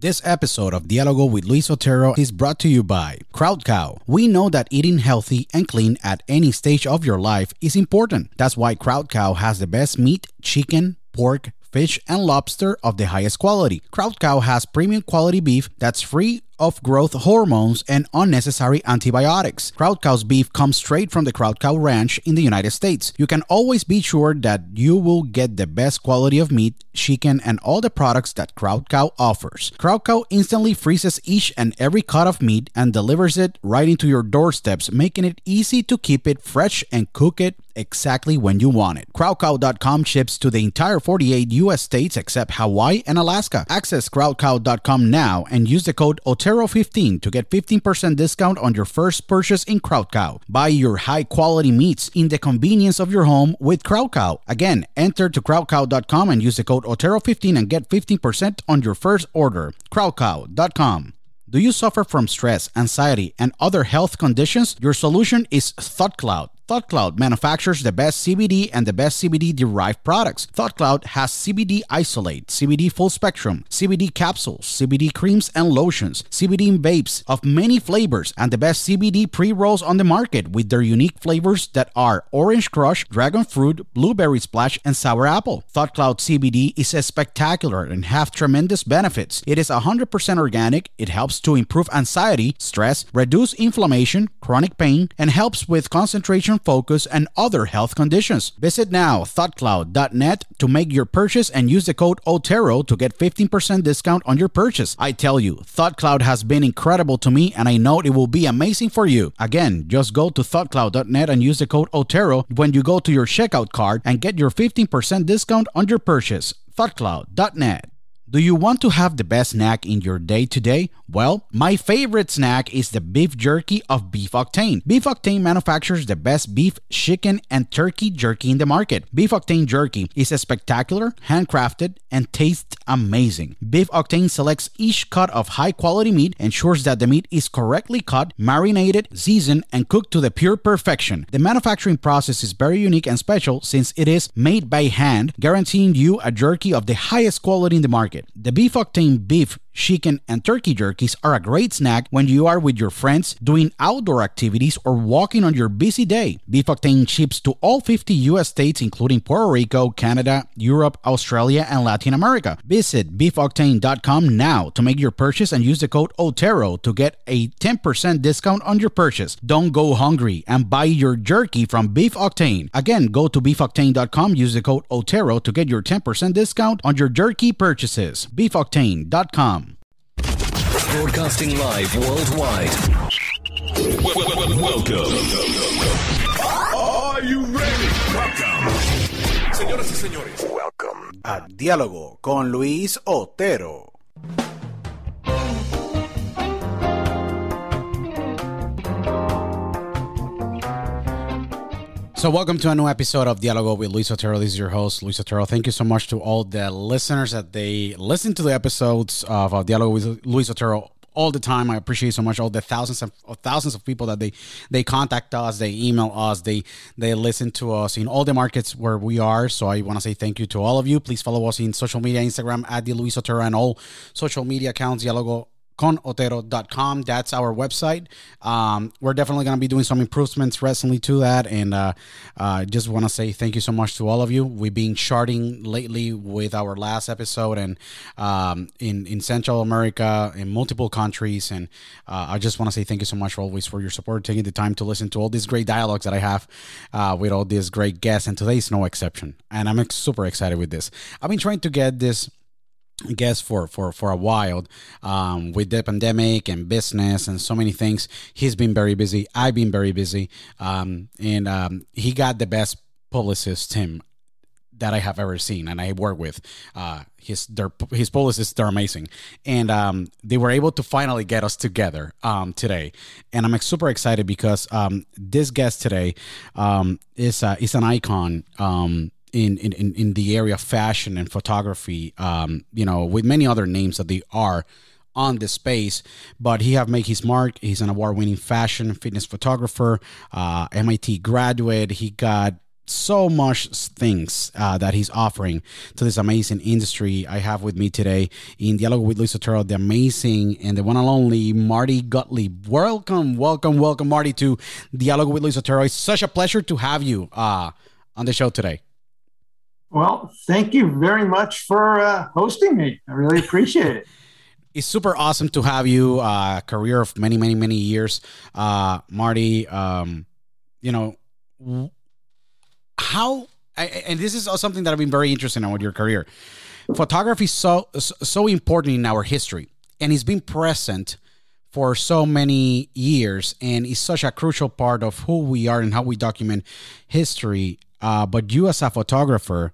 This episode of Dialogo with Luis Otero is brought to you by Crowd Cow. We know that eating healthy and clean at any stage of your life is important. That's why Crowd Cow has the best meat, chicken, pork, fish, and lobster of the highest quality. Crowd Cow has premium quality beef that's free of growth hormones and unnecessary antibiotics. Crowd Cow's beef comes straight from the Crowd Cow Ranch in the United States. You can always be sure that you will get the best quality of meat, chicken, and all the products that Crowd Cow offers. Crowd Cow instantly freezes each and every cut of meat and delivers it right into your doorsteps, making it easy to keep it fresh and cook it exactly when you want it. CrowdCow.com ships to the entire 48 US states except Hawaii and Alaska. Access CrowdCow.com now and use the code OTERO15 to get 15% discount on your first purchase in CrowdCow. Buy your high quality meats in the convenience of your home with CrowdCow. Again, enter to CrowdCow.com and use the code OTERO15 and get 15% on your first order. CrowdCow.com. Do you suffer from stress, anxiety, and other health conditions? Your solution is ThoughtCloud. ThoughtCloud manufactures the best CBD and the best CBD derived products. ThoughtCloud has CBD isolate, CBD full spectrum, CBD capsules, CBD creams and lotions, CBD vapes of many flavors, and the best CBD pre rolls on the market with their unique flavors that are orange crush, dragon fruit, blueberry splash, and sour apple. ThoughtCloud CBD is spectacular and have tremendous benefits. It is 100% organic, it helps to improve anxiety, stress, reduce inflammation, chronic pain, and helps with concentration focus, and other health conditions. Visit now thoughtcloud.net to make your purchase and use the code OTERO to get 15% discount on your purchase. I tell you, ThoughtCloud has been incredible to me and I know it will be amazing for you. Again, just go to thoughtcloud.net and use the code OTERO when you go to your checkout card and get your 15% discount on your purchase. thoughtcloud.net. Do you want to have the best snack in your day to day? Well, my favorite snack is the beef jerky of Beef Octane. Beef Octane manufactures the best beef, chicken, and turkey jerky in the market. Beef Octane jerky is a spectacular, handcrafted, and tastes amazing. Beef Octane selects each cut of high quality meat, ensures that the meat is correctly cut, marinated, seasoned, and cooked to the pure perfection. The manufacturing process is very unique and special since it is made by hand, guaranteeing you a jerky of the highest quality in the market. The Beef Octane beef chicken, and turkey jerkies are a great snack when you are with your friends doing outdoor activities or walking on your busy day. Beef Octane ships to all 50 US states, including Puerto Rico, Canada, Europe, Australia, and Latin America. Visit beefoctane.com now to make your purchase and use the code OTERO to get a 10% discount on your purchase. Don't go hungry and buy your jerky from Beef Octane. Again, go to beefoctane.com, use the code OTERO to get your 10% discount on your jerky purchases. beefoctane.com. Broadcasting live worldwide. Welcome. Are you ready? Welcome. Señoras y señores. Welcome. A Diálogo con Luis Otero. So, welcome to a new episode of Dialogo with Luis Otero. This is your host, Luis Otero. Thank you so much to all the listeners that they listen to the episodes of Dialogo with Luis Otero all the time. I appreciate so much all the thousands of thousands of people that they they contact us, they email us, they they listen to us in all the markets where we are. So I want to say thank you to all of you. Please follow us in social media, Instagram at the Luis Otero and all social media accounts. Dialogo conotero.com. That's our website. Um, we're definitely going to be doing some improvements recently to that. And uh, uh, just want to say thank you so much to all of you. We've been charting lately with our last episode and um, in, in Central America, in multiple countries. And uh, I just want to say thank you so much for always for your support, taking the time to listen to all these great dialogues that I have uh, with all these great guests. And today is no exception. And I'm super excited with this. I've been trying to get this guess for for for a while um, with the pandemic and business and so many things he's been very busy. I've been very busy. Um, and um, he got the best publicist team that I have ever seen, and I work with. Uh, his their his publicists they're amazing, and um, they were able to finally get us together um, today, and I'm super excited because um, this guest today um, is uh, is an icon um, in, in, in the area of fashion and photography, um, you know, with many other names that they are on the space, but he have made his mark. He's an award-winning fashion fitness photographer, uh, MIT graduate. He got so much things uh, that he's offering to this amazing industry. I have with me today in Dialogue with Luis Otero, the amazing and the one and only Marty Gottlieb. Welcome, welcome, welcome, Marty, to Dialogue with Luis Otero. It's such a pleasure to have you uh, on the show today. Well, thank you very much for uh, hosting me. I really appreciate it. it's super awesome to have you. Uh, career of many, many, many years, uh, Marty. Um, you know, how and this is something that I've been very interested in with your career. Photography is so so important in our history, and it's been present for so many years, and it's such a crucial part of who we are and how we document history. Uh, but you, as a photographer,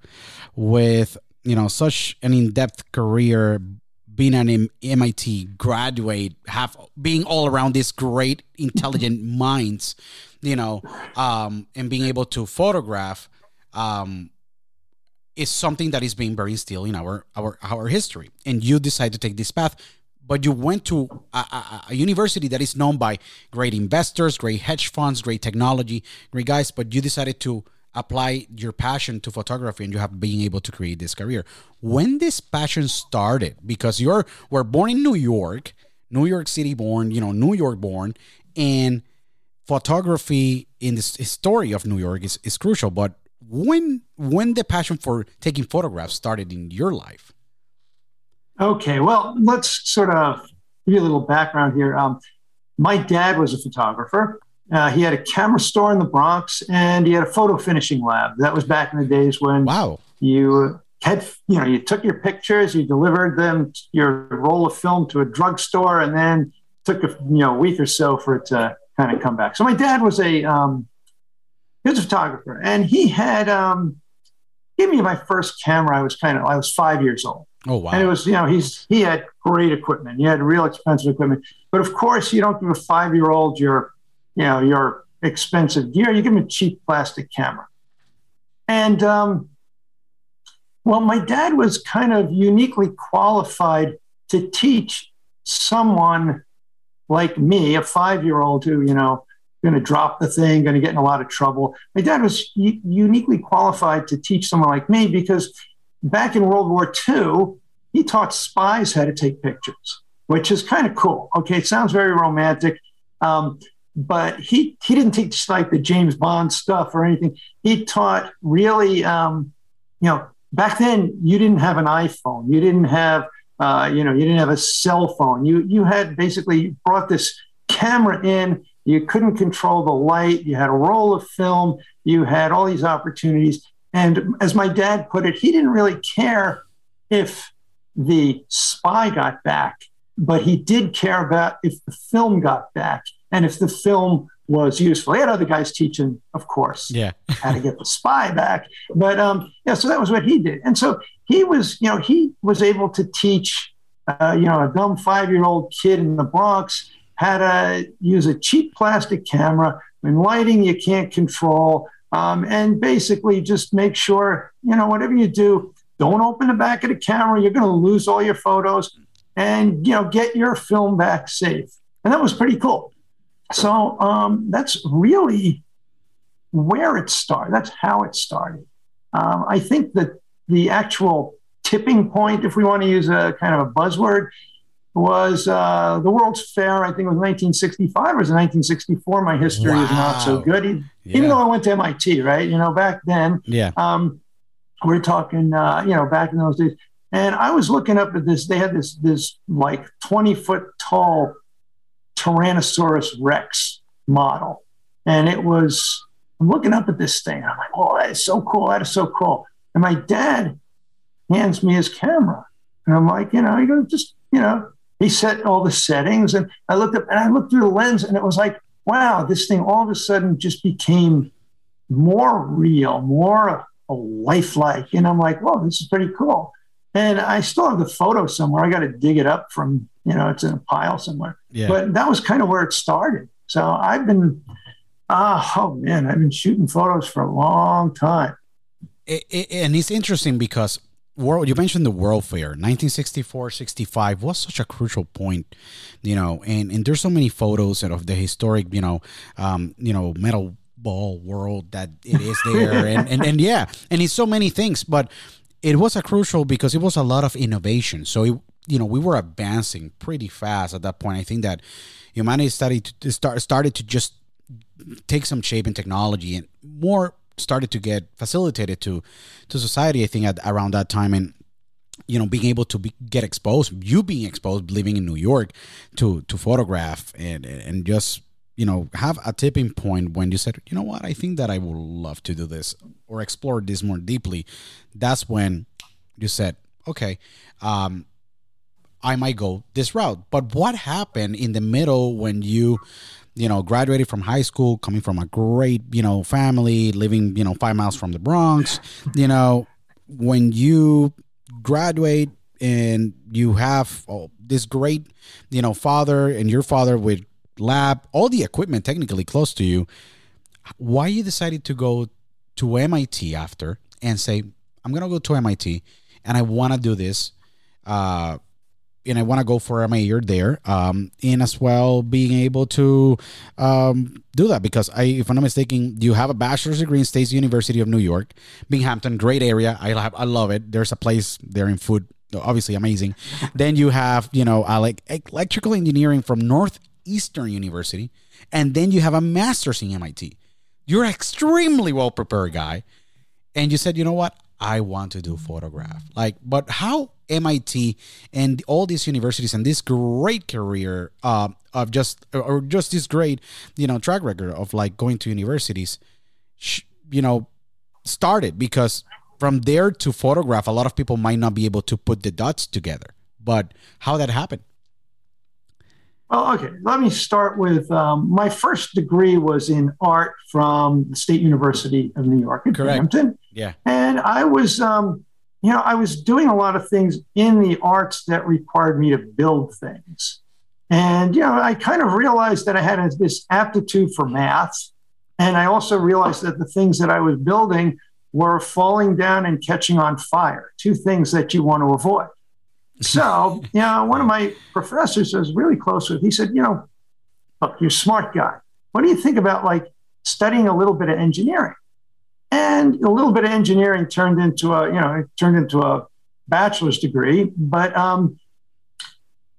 with you know such an in-depth career, being an MIT graduate, have being all around these great intelligent minds you know, um, and being able to photograph um, is something that is being very instilled in our our our history. And you decide to take this path, but you went to a, a, a, university that is known by great investors, great hedge funds, great technology, great guys. But you decided to apply your passion to photography, and you have been able to create this career. When this passion started, because you're were born in New York, New York City born, you know, New York born, and photography in the story of New York is, is crucial. But when when the passion for taking photographs started in your life? Okay, well, let's sort of give you a little background here. Um, my dad was a photographer. Uh, he had a camera store in the Bronx, and he had a photo finishing lab. That was back in the days when wow you had you know you took your pictures, you delivered them your roll of film to a drugstore, and then took a you know week or so for it to kind of come back. So my dad was a um, he was a photographer, and he had um, gave me my first camera. I was kind of I was five years old. Oh wow! And it was you know he's he had great equipment. He had real expensive equipment, but of course you don't give a five year old your you know your expensive gear. You give him a cheap plastic camera, and um, well, my dad was kind of uniquely qualified to teach someone like me, a five year old who, you know, going to drop the thing, going to get in a lot of trouble. My dad was u- uniquely qualified to teach someone like me because back in World War II, he taught spies how to take pictures, which is kind of cool. Okay, it sounds very romantic. Um, but he, he didn't teach like the James Bond stuff or anything. He taught really, um, you know, back then you didn't have an iPhone, you didn't have uh, you know, you didn't have a cell phone. You you had basically brought this camera in. You couldn't control the light. You had a roll of film. You had all these opportunities. And as my dad put it, he didn't really care if the spy got back, but he did care about if the film got back and if the film was useful. He had other guys teaching, of course, yeah. how to get the spy back. But um, yeah, so that was what he did. And so he was, you know, he was able to teach, uh, you know, a dumb five year old kid in the Bronx how to use a cheap plastic camera when lighting you can't control. Um, and basically just make sure, you know, whatever you do, don't open the back of the camera. You're going to lose all your photos and, you know, get your film back safe. And that was pretty cool. So um, that's really where it started. That's how it started. Um, I think that the actual tipping point, if we want to use a kind of a buzzword, was uh, the World's Fair. I think it was 1965 or was it 1964. My history wow. is not so good, even, yeah. even though I went to MIT. Right, you know, back then. Yeah. Um, we're talking, uh, you know, back in those days. And I was looking up at this. They had this this like 20 foot tall Tyrannosaurus Rex model, and it was. I'm looking up at this thing. I'm like, oh, that is so cool. That is so cool. And my dad hands me his camera. And I'm like, you know, he goes, just, you know, he set all the settings. And I looked up and I looked through the lens and it was like, wow, this thing all of a sudden just became more real, more lifelike. And I'm like, whoa, this is pretty cool. And I still have the photo somewhere. I got to dig it up from, you know, it's in a pile somewhere. Yeah. But that was kind of where it started. So I've been, uh, oh man, I've been shooting photos for a long time it, it, and it's interesting because world you mentioned the world fair 1964 65 was such a crucial point you know and and there's so many photos of the historic you know um you know metal ball world that it is there, and, and and yeah, and it's so many things, but it was a crucial because it was a lot of innovation. So it, you know, we were advancing pretty fast at that point. I think that humanity started to start started to just take some shape in technology and more started to get facilitated to to society. I think at around that time and you know being able to be, get exposed you being exposed living in new york to to photograph and and just you know have a tipping point when you said you know what? I think that i would love to do this or explore this more deeply. That's when you said okay um i might go this route. But what happened in the middle when you you know graduated from high school coming from a great you know family living you know five miles from the bronx you know when you graduate and you have oh, this great, you know, father and your father with lab, all the equipment technically close to you, why you decided to go to MIT after and say, I'm gonna go to MIT and I want to do this. Uh, and I want to go for a major there, um, and as well being able to um, do that because I, if I'm not mistaken, you have a bachelor's degree in State University of New York, Binghamton, great area. I have, I love it. There's a place there in food, obviously amazing. then you have, you know, like electrical engineering from Northeastern University, and then you have a master's in MIT. You're extremely well prepared guy, and you said, you know what, I want to do photograph. Like, but how MIT and all these universities and this great career uh, of just or just this great you know track record of like going to universities, you know, started because from there to photograph, a lot of people might not be able to put the dots together. But how that happened? Well, okay. Let me start with um, my first degree was in art from the State University of New York in Correct. Binghamton. Yeah, and I was um, you know, I was doing a lot of things in the arts that required me to build things. And, you know, I kind of realized that I had this aptitude for math. And I also realized that the things that I was building were falling down and catching on fire, two things that you want to avoid. So, you know, one of my professors I was really close with, he said, you know, look, you're a smart guy. What do you think about like studying a little bit of engineering? and a little bit of engineering turned into a you know it turned into a bachelor's degree but um,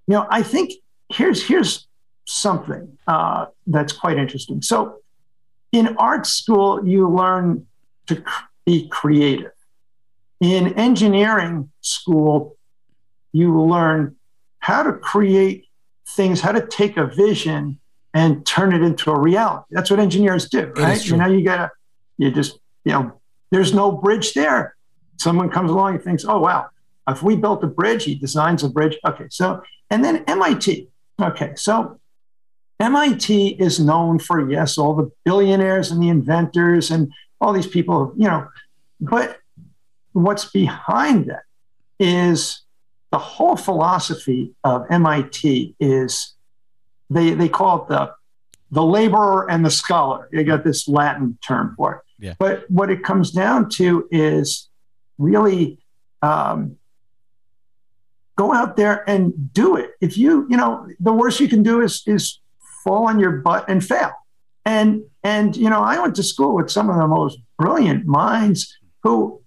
you know i think here's here's something uh, that's quite interesting so in art school you learn to be creative in engineering school you learn how to create things how to take a vision and turn it into a reality that's what engineers do right you know you gotta you just you know, there's no bridge there. Someone comes along and thinks, oh, wow, if we built a bridge, he designs a bridge. Okay, so, and then MIT. Okay, so MIT is known for, yes, all the billionaires and the inventors and all these people, you know, but what's behind that is the whole philosophy of MIT is they, they call it the, the laborer and the scholar. They got this Latin term for it. Yeah. But what it comes down to is really um, go out there and do it. If you, you know, the worst you can do is is fall on your butt and fail. And and you know, I went to school with some of the most brilliant minds who,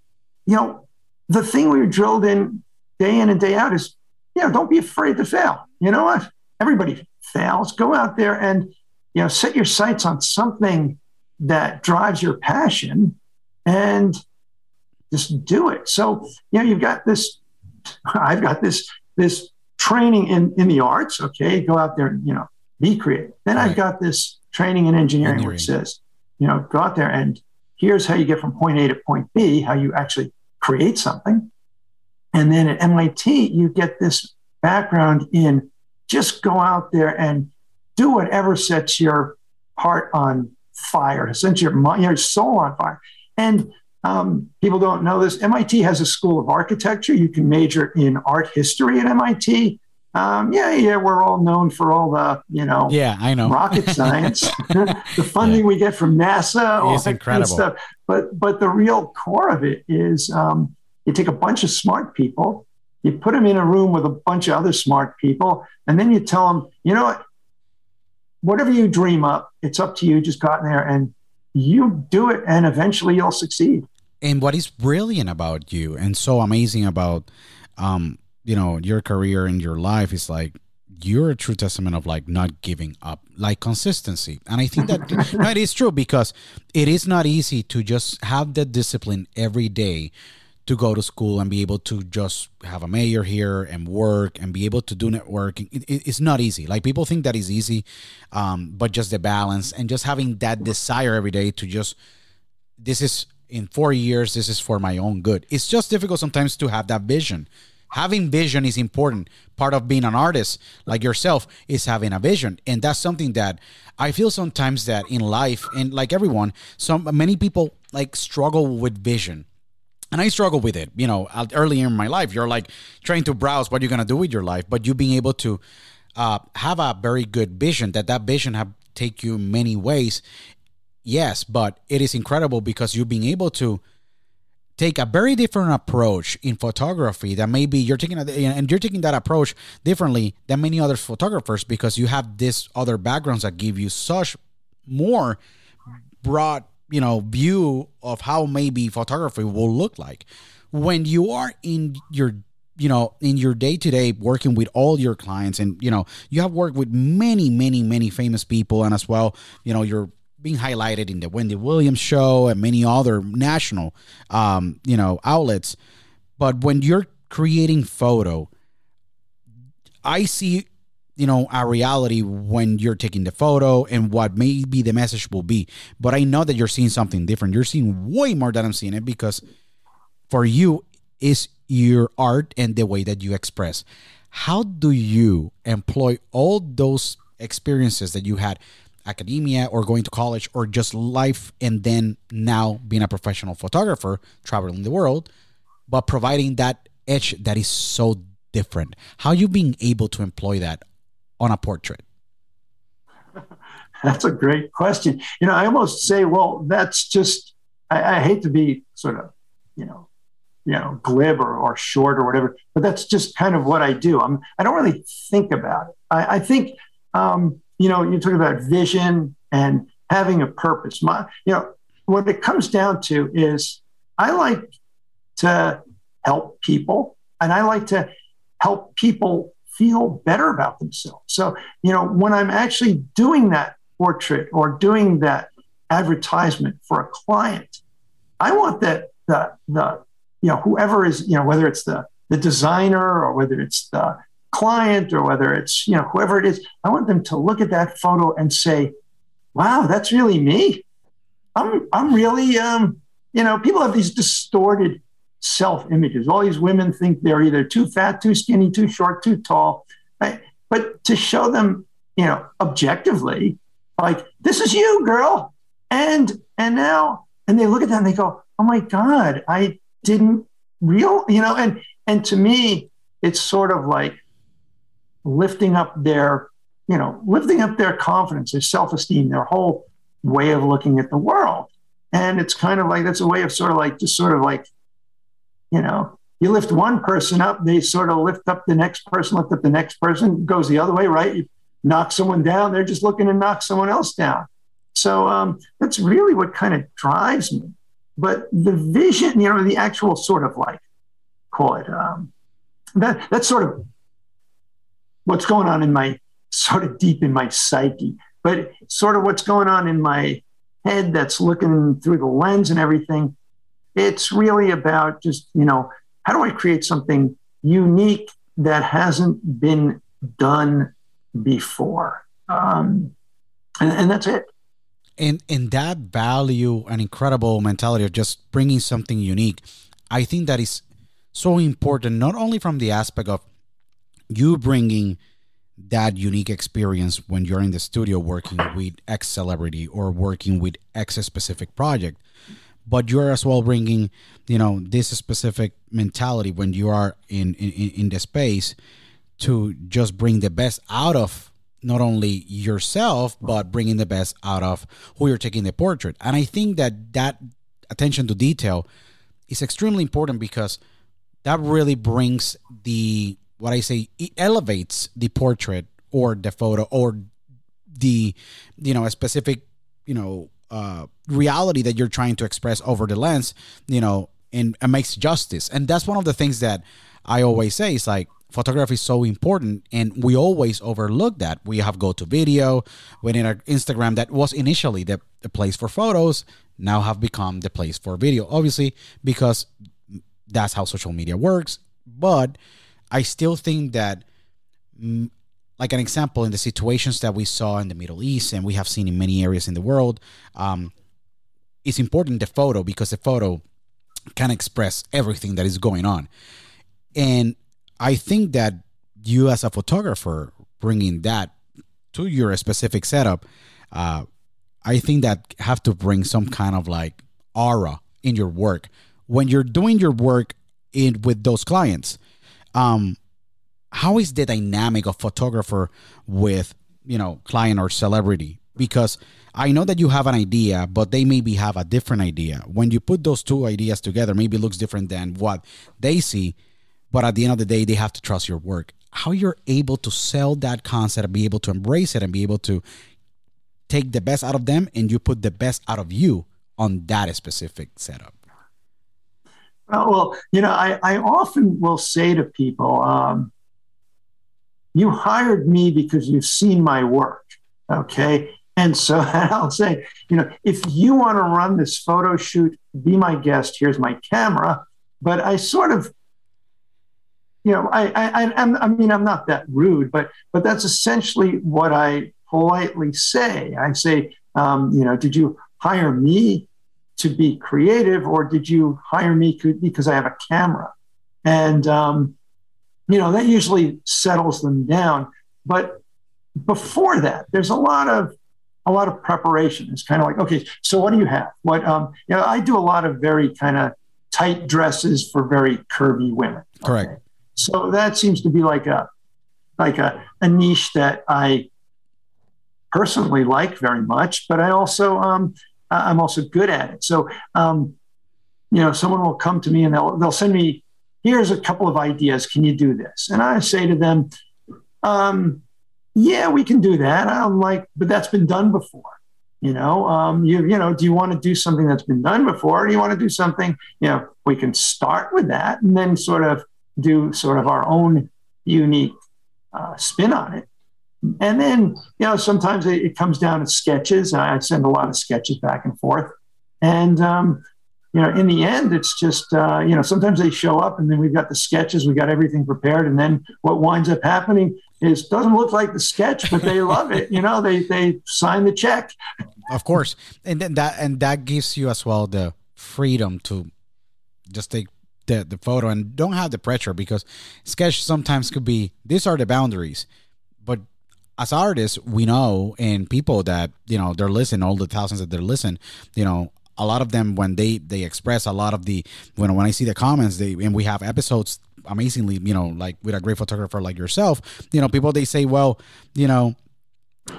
you know, the thing we were drilled in day in and day out is, you know, don't be afraid to fail. You know what? Everybody fails. Go out there and you know, set your sights on something that drives your passion and just do it. So, you know, you've got this, I've got this, this training in, in the arts. Okay. Go out there and, you know, be creative. Then right. I've got this training in engineering, engineering, which says, you know, go out there and here's how you get from point A to point B, how you actually create something. And then at MIT, you get this background in just go out there and do whatever sets your heart on fire, set your mind, your soul on fire. And um, people don't know this. MIT has a school of architecture. You can major in art history at MIT. Um, yeah, yeah, we're all known for all the, you know, yeah, I know, rocket science, the funding yeah. we get from NASA, all it's that incredible. Kind of stuff. But but the real core of it is um, you take a bunch of smart people, you put them in a room with a bunch of other smart people, and then you tell them, you know what, whatever you dream up, it's up to you. Just go out there and you do it and eventually you'll succeed. And what is brilliant about you and so amazing about um, you know, your career and your life is like you're a true testament of like not giving up, like consistency. And I think that no, it is true because it is not easy to just have that discipline every day to go to school and be able to just have a mayor here and work and be able to do networking. It, it, it's not easy. Like people think that is easy, um, but just the balance and just having that desire every day to just this is in four years. This is for my own good. It's just difficult sometimes to have that vision. Having vision is important. Part of being an artist like yourself is having a vision, and that's something that I feel sometimes that in life and like everyone, some many people like struggle with vision and I struggle with it. You know, early in my life, you're like trying to browse what you're gonna do with your life, but you being able to uh, have a very good vision that that vision have take you many ways. Yes, but it is incredible because you being able to take a very different approach in photography that maybe you're taking a, and you're taking that approach differently than many other photographers because you have this other backgrounds that give you such more broad you know view of how maybe photography will look like. When you are in your you know in your day to day working with all your clients and you know you have worked with many many many famous people and as well you know you're being highlighted in the Wendy Williams show and many other national um you know outlets. But when you're creating photo I see you know a reality when you're taking the photo and what maybe the message will be. But i know that you're seeing something different. You're seeing way more than i'm seeing it because for you is your art and the way that you express. How do you employ all those experiences that you had academia or going to college or just life and then now being a professional photographer traveling the world but providing that edge that is so different? How you being able to employ that on a portrait? That's a great question. You know, I almost say, well, that's just, I, I hate to be sort of, you know, you know, glib or, or short or whatever, but that's just kind of what I do. I'm, I don't really think about it. I, I think, um, you know, you talk about vision and having a purpose. My, you know, what it comes down to is I like to help people and I like to help people feel better about themselves. So, you know, when I'm actually doing that portrait or doing that advertisement for a client, I want that the the you know whoever is you know whether it's the the designer or whether it's the client or whether it's you know whoever it is, I want them to look at that photo and say, "Wow, that's really me." I'm I'm really um you know people have these distorted self images. All these women think they're either too fat, too skinny, too short, too tall. Right? But to show them, you know, objectively, like, this is you, girl. And and now, and they look at that and they go, oh my God, I didn't real, you know, and and to me, it's sort of like lifting up their, you know, lifting up their confidence, their self-esteem, their whole way of looking at the world. And it's kind of like that's a way of sort of like just sort of like you know, you lift one person up, they sort of lift up the next person, lift up the next person, goes the other way, right? You knock someone down, they're just looking to knock someone else down. So um, that's really what kind of drives me. But the vision, you know, the actual sort of like, call it, um, that, that's sort of what's going on in my, sort of deep in my psyche, but sort of what's going on in my head that's looking through the lens and everything it's really about just, you know, how do I create something unique that hasn't been done before? Um, and, and that's it. And, and that value and incredible mentality of just bringing something unique, I think that is so important, not only from the aspect of you bringing that unique experience when you're in the studio working with X celebrity or working with X specific project, but you're as well bringing you know this specific mentality when you are in in, in the space to just bring the best out of not only yourself but bringing the best out of who you're taking the portrait. And i think that that attention to detail is extremely important because that really brings the what i say it elevates the portrait or the photo or the you know a specific you know uh, reality that you're trying to express over the lens, you know, and, makes justice. And that's one of the things that I always say is like photography is so important and we always overlook that we have go to video when in our instagram that was initially the, the place for photos now have become the place for video obviously because that's how social media works but i still think that mm, like an example in the situations that we saw in the middle east and we have seen in many areas in the world um, it's important the photo because the photo can express everything that is going on and I think that you as a photographer bringing that to your specific setup, uh, I think that have to bring some kind of like aura in your work when you're doing your work in with those clients. Um, how is the dynamic of photographer with you know client or celebrity? Because I know that you have an idea, but they maybe have a different idea. When you put those two ideas together, maybe looks different than what they see but at the end of the day they have to trust your work how you're able to sell that concept be able to embrace it and be able to take the best out of them and you put the best out of you on that specific setup well, well you know I, I often will say to people um, you hired me because you've seen my work okay and so I'll say, you know, if you want to run this photo shoot, be my guest. Here's my camera. But I sort of you know, I, I, I, I mean, I'm not that rude, but, but that's essentially what I politely say. I say, um, you know, did you hire me to be creative, or did you hire me because I have a camera? And um, you know, that usually settles them down. But before that, there's a lot of a lot of preparation. It's kind of like, okay, so what do you have? What um, you know, I do a lot of very kind of tight dresses for very curvy women. Correct. Okay? So that seems to be like a like a, a niche that I personally like very much, but I also um, I'm also good at it. So um, you know, someone will come to me and they'll they'll send me here's a couple of ideas. Can you do this? And I say to them, um, yeah, we can do that. I'm like, but that's been done before. You know, um, you you know, do you want to do something that's been done before? Or do you want to do something? You know, we can start with that and then sort of do sort of our own unique uh, spin on it. And then, you know, sometimes it, it, comes down to sketches. I send a lot of sketches back and forth. And, um, you know, in the end, it's just, uh, you know, sometimes they show up and then we've got the sketches, we got everything prepared. And then what winds up happening is doesn't look like the sketch, but they love it. You know, they, they sign the check. Of course. And then that, and that gives you as well the freedom to just take the, the photo and don't have the pressure because sketch sometimes could be these are the boundaries but as artists we know and people that you know they're listening all the thousands that they're listening you know a lot of them when they they express a lot of the when when i see the comments they and we have episodes amazingly you know like with a great photographer like yourself you know people they say well you know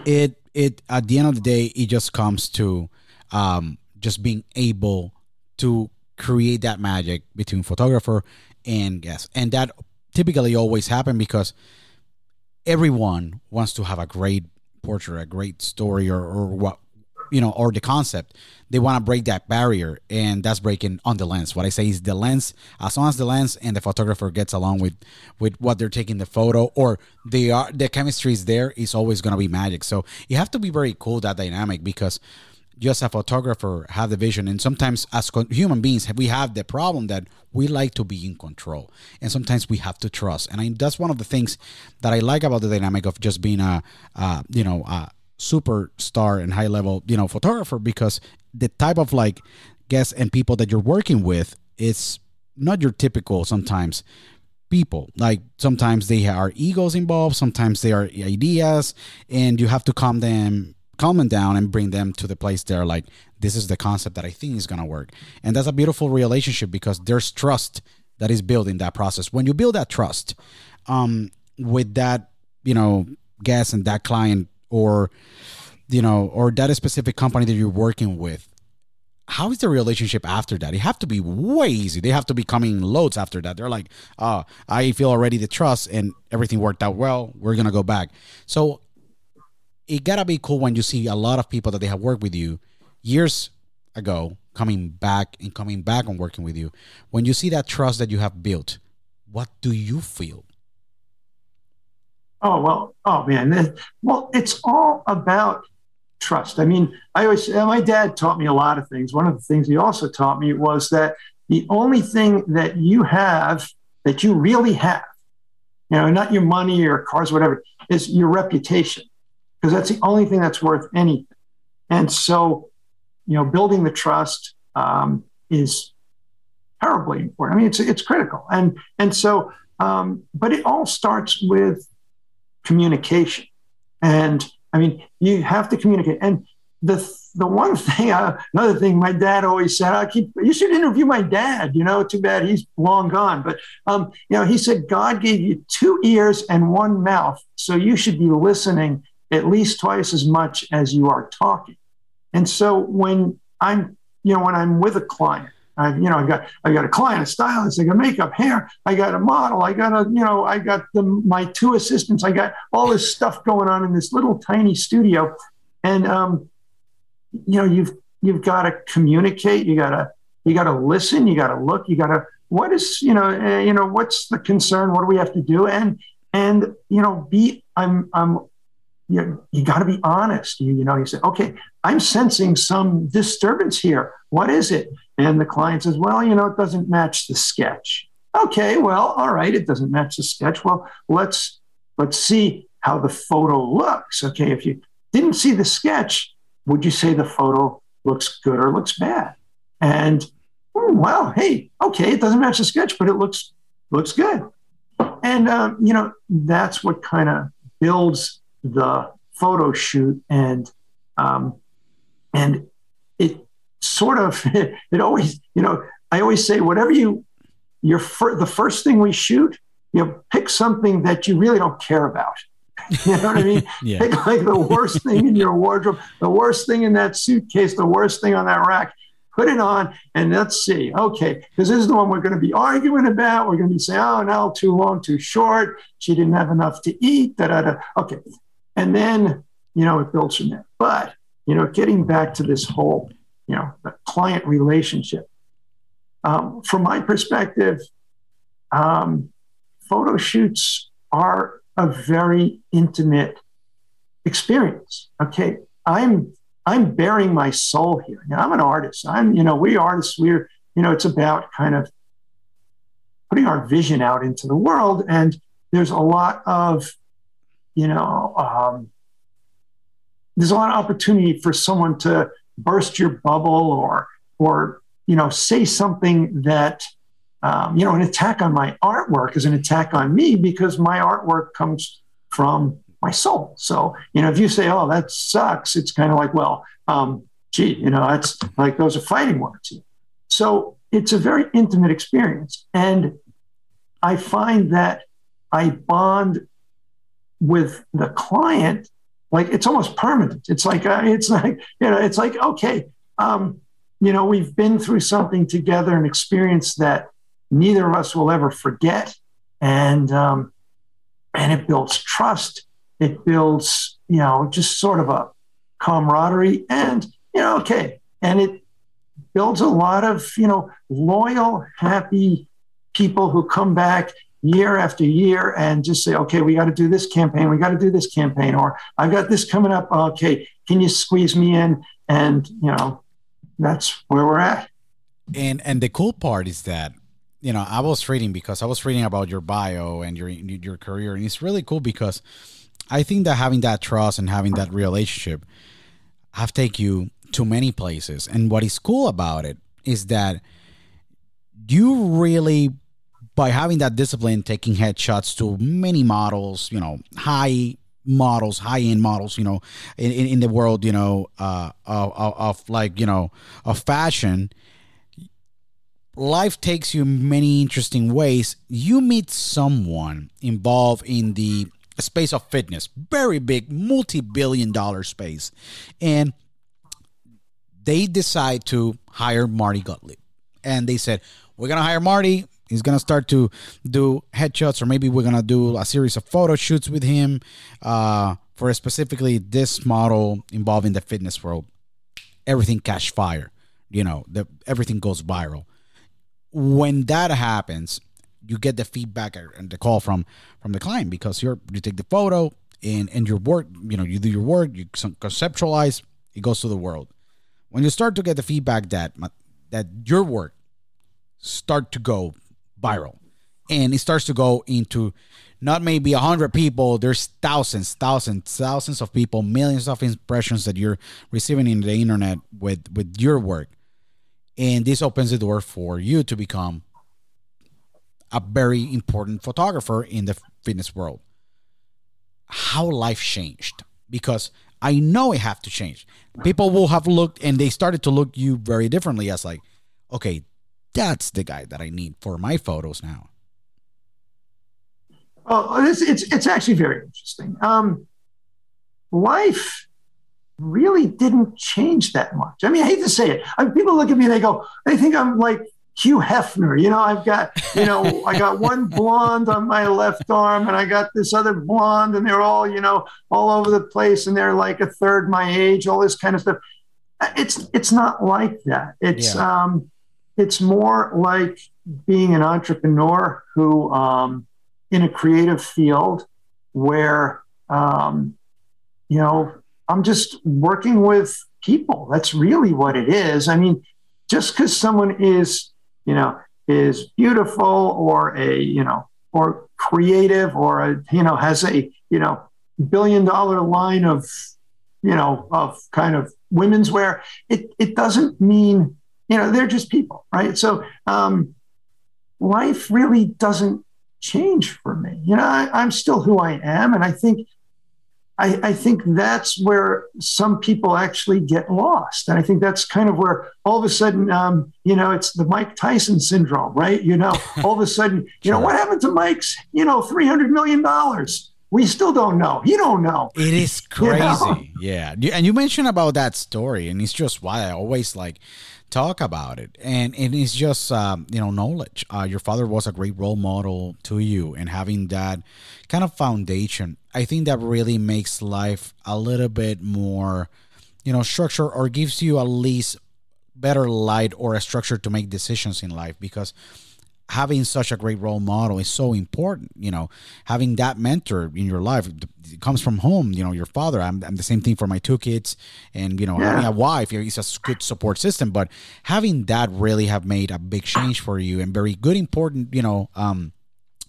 it it at the end of the day it just comes to um just being able to create that magic between photographer and guest. And that typically always happen because everyone wants to have a great portrait, a great story, or, or what you know, or the concept. They want to break that barrier, and that's breaking on the lens. What I say is the lens. As long as the lens and the photographer gets along with with what they're taking the photo, or they are the chemistry is there, is always gonna be magic. So you have to be very cool that dynamic because just a photographer have the vision and sometimes as human beings we have the problem that we like to be in control and sometimes we have to trust and I, that's one of the things that i like about the dynamic of just being a you know a superstar and high level you know photographer because the type of like guests and people that you're working with is not your typical sometimes people. Like sometimes they are egos involved sometimes they are ideas and you have to calm them calm them down and bring them to the place they're like this is the concept that i think is going to work. And that's a beautiful relationship because there's trust that is built in that process. When you build that trust um, with that you know guest and that client or you know or that specific company that you're working with how is the relationship after that? It have to be way easy. They have to be coming loads after that. They're like, oh, I feel already the trust and everything worked out well. We're gonna go back. So it gotta be cool when you see a lot of people that they have worked with you years ago coming back and coming back and working with you when you see that trust that you have built what do you feel oh well oh man well it's all about trust. I mean i always my dad taught me a lot of things. One of the things he also taught me was that the only thing that you have that you really have you know not your money or cars or whatever is your reputation because that's the only thing that's worth anything. And so you know, building the trust um, is terribly important. I mean, it's it's critical, and and so, um, but it all starts with communication, and I mean, you have to communicate. And the the one thing, another thing, my dad always said, "I keep you should interview my dad." You know, too bad he's long gone, but um, you know, he said God gave you two ears and one mouth, so you should be listening at least twice as much as you are talking. And so when I'm, you know, when I'm with a client, I, you know, I got I got a client, a stylist, I got makeup, hair, I got a model, I got a, you know, I got the my two assistants, I got all this stuff going on in this little tiny studio, and um, you know, you've you've got to communicate, you got to you got to listen, you got to look, you got to what is you know uh, you know what's the concern, what do we have to do, and and you know be I'm I'm you, you got to be honest. You, you know, you say, okay, I'm sensing some disturbance here. What is it? And the client says, well, you know, it doesn't match the sketch. Okay, well, all right, it doesn't match the sketch. Well, let's let's see how the photo looks. Okay, if you didn't see the sketch, would you say the photo looks good or looks bad? And oh, well, hey, okay, it doesn't match the sketch, but it looks looks good. And um, you know, that's what kind of builds the photo shoot and um, and it sort of it always you know i always say whatever you your fir- the first thing we shoot you know pick something that you really don't care about. You know what i mean? Yeah. pick like the worst thing in your wardrobe the worst thing in that suitcase the worst thing on that rack. Put it on and let's see. Okay because this is the one we're going to be arguing about. We're going to be saying oh no too long too short. She didn't have enough to eat da, da, da. okay. And then, you know, it builds from there. But, you know, getting back to this whole, you know, the client relationship, um, from my perspective, um, photo shoots are a very intimate experience. Okay. I'm I'm bearing my soul here. Now, I'm an artist. I'm, you know, we artists, we're, you know, it's about kind of putting our vision out into the world. And there's a lot of you know, um, there's a lot of opportunity for someone to burst your bubble or, or, you know, say something that, um, you know, an attack on my artwork is an attack on me because my artwork comes from my soul. So, you know, if you say, oh, that sucks, it's kind of like, well, um, gee, you know, that's like those are fighting words. So it's a very intimate experience. And I find that I bond with the client, like it's almost permanent. It's like uh, it's like you know, it's like okay, um, you know, we've been through something together, an experience that neither of us will ever forget, and um, and it builds trust. It builds, you know, just sort of a camaraderie, and you know, okay, and it builds a lot of you know loyal, happy people who come back year after year and just say, okay, we got to do this campaign, we got to do this campaign, or I've got this coming up. Okay, can you squeeze me in? And you know, that's where we're at. And and the cool part is that you know I was reading because I was reading about your bio and your your career, and it's really cool because I think that having that trust and having that relationship have take you to many places. And what is cool about it is that you really by having that discipline, taking headshots to many models, you know, high models, high end models, you know, in, in, in the world, you know, uh, of, of, of like, you know, of fashion, life takes you many interesting ways. You meet someone involved in the space of fitness, very big, multi billion dollar space. And they decide to hire Marty Gottlieb. And they said, We're going to hire Marty. He's gonna start to do headshots, or maybe we're gonna do a series of photo shoots with him uh, for specifically this model involving the fitness world. everything catch fire. You know, the everything goes viral. When that happens, you get the feedback and the call from from the client because you're you take the photo and and your work, you know, you do your work, you conceptualize, it goes to the world. When you start to get the feedback that that your work start to go viral. And it starts to go into not maybe a hundred people there's thousands thousands thousands of people millions of impressions that you're receiving in the internet with with your work. And this opens the door for you to become a very important photographer in the fitness world. How life changed because i know it have to change. People will have looked and they started to look you very differently as like okay that's the guy that i need for my photos now Oh, it's it's, it's actually very interesting. Um, life really didn't change that much. I mean, I hate to say it. I mean, people look at me and they go, they think I'm like Hugh Hefner. You know, I've got, you know, I got one blonde on my left arm and I got this other blonde and they're all, you know, all over the place and they're like a third my age, all this kind of stuff. It's it's not like that. It's yeah. um it's more like being an entrepreneur who um in a creative field where, um, you know, I'm just working with people. That's really what it is. I mean, just because someone is, you know, is beautiful or a, you know, or creative or a, you know, has a, you know, billion dollar line of, you know, of kind of women's wear, it, it doesn't mean, you know, they're just people, right? So um, life really doesn't change for me. You know, I, am still who I am, and I think I, I, think that's where some people actually get lost. And I think that's kind of where all of a sudden, um, you know, it's the Mike Tyson syndrome, right? You know, all of a sudden, you know, what happened to Mike's, you know, three hundred million dollars? We still don't know. You don't know. It is crazy. You know? Yeah. And you mentioned about that story, and it's just why I always like talk about it and and it is just um, you know knowledge uh, your father was a great role model to you and having that kind of foundation i think that really makes life a little bit more you know structure or gives you at least better light or a structure to make decisions in life because having such a great role model is so important. You know, having that mentor in your life comes from home. You know, your father. I'm, I'm the same thing for my two kids, and you know, yeah. having a wife. You know, it's a good support system, but having that really have made a big change for you and very good, important. You know, um,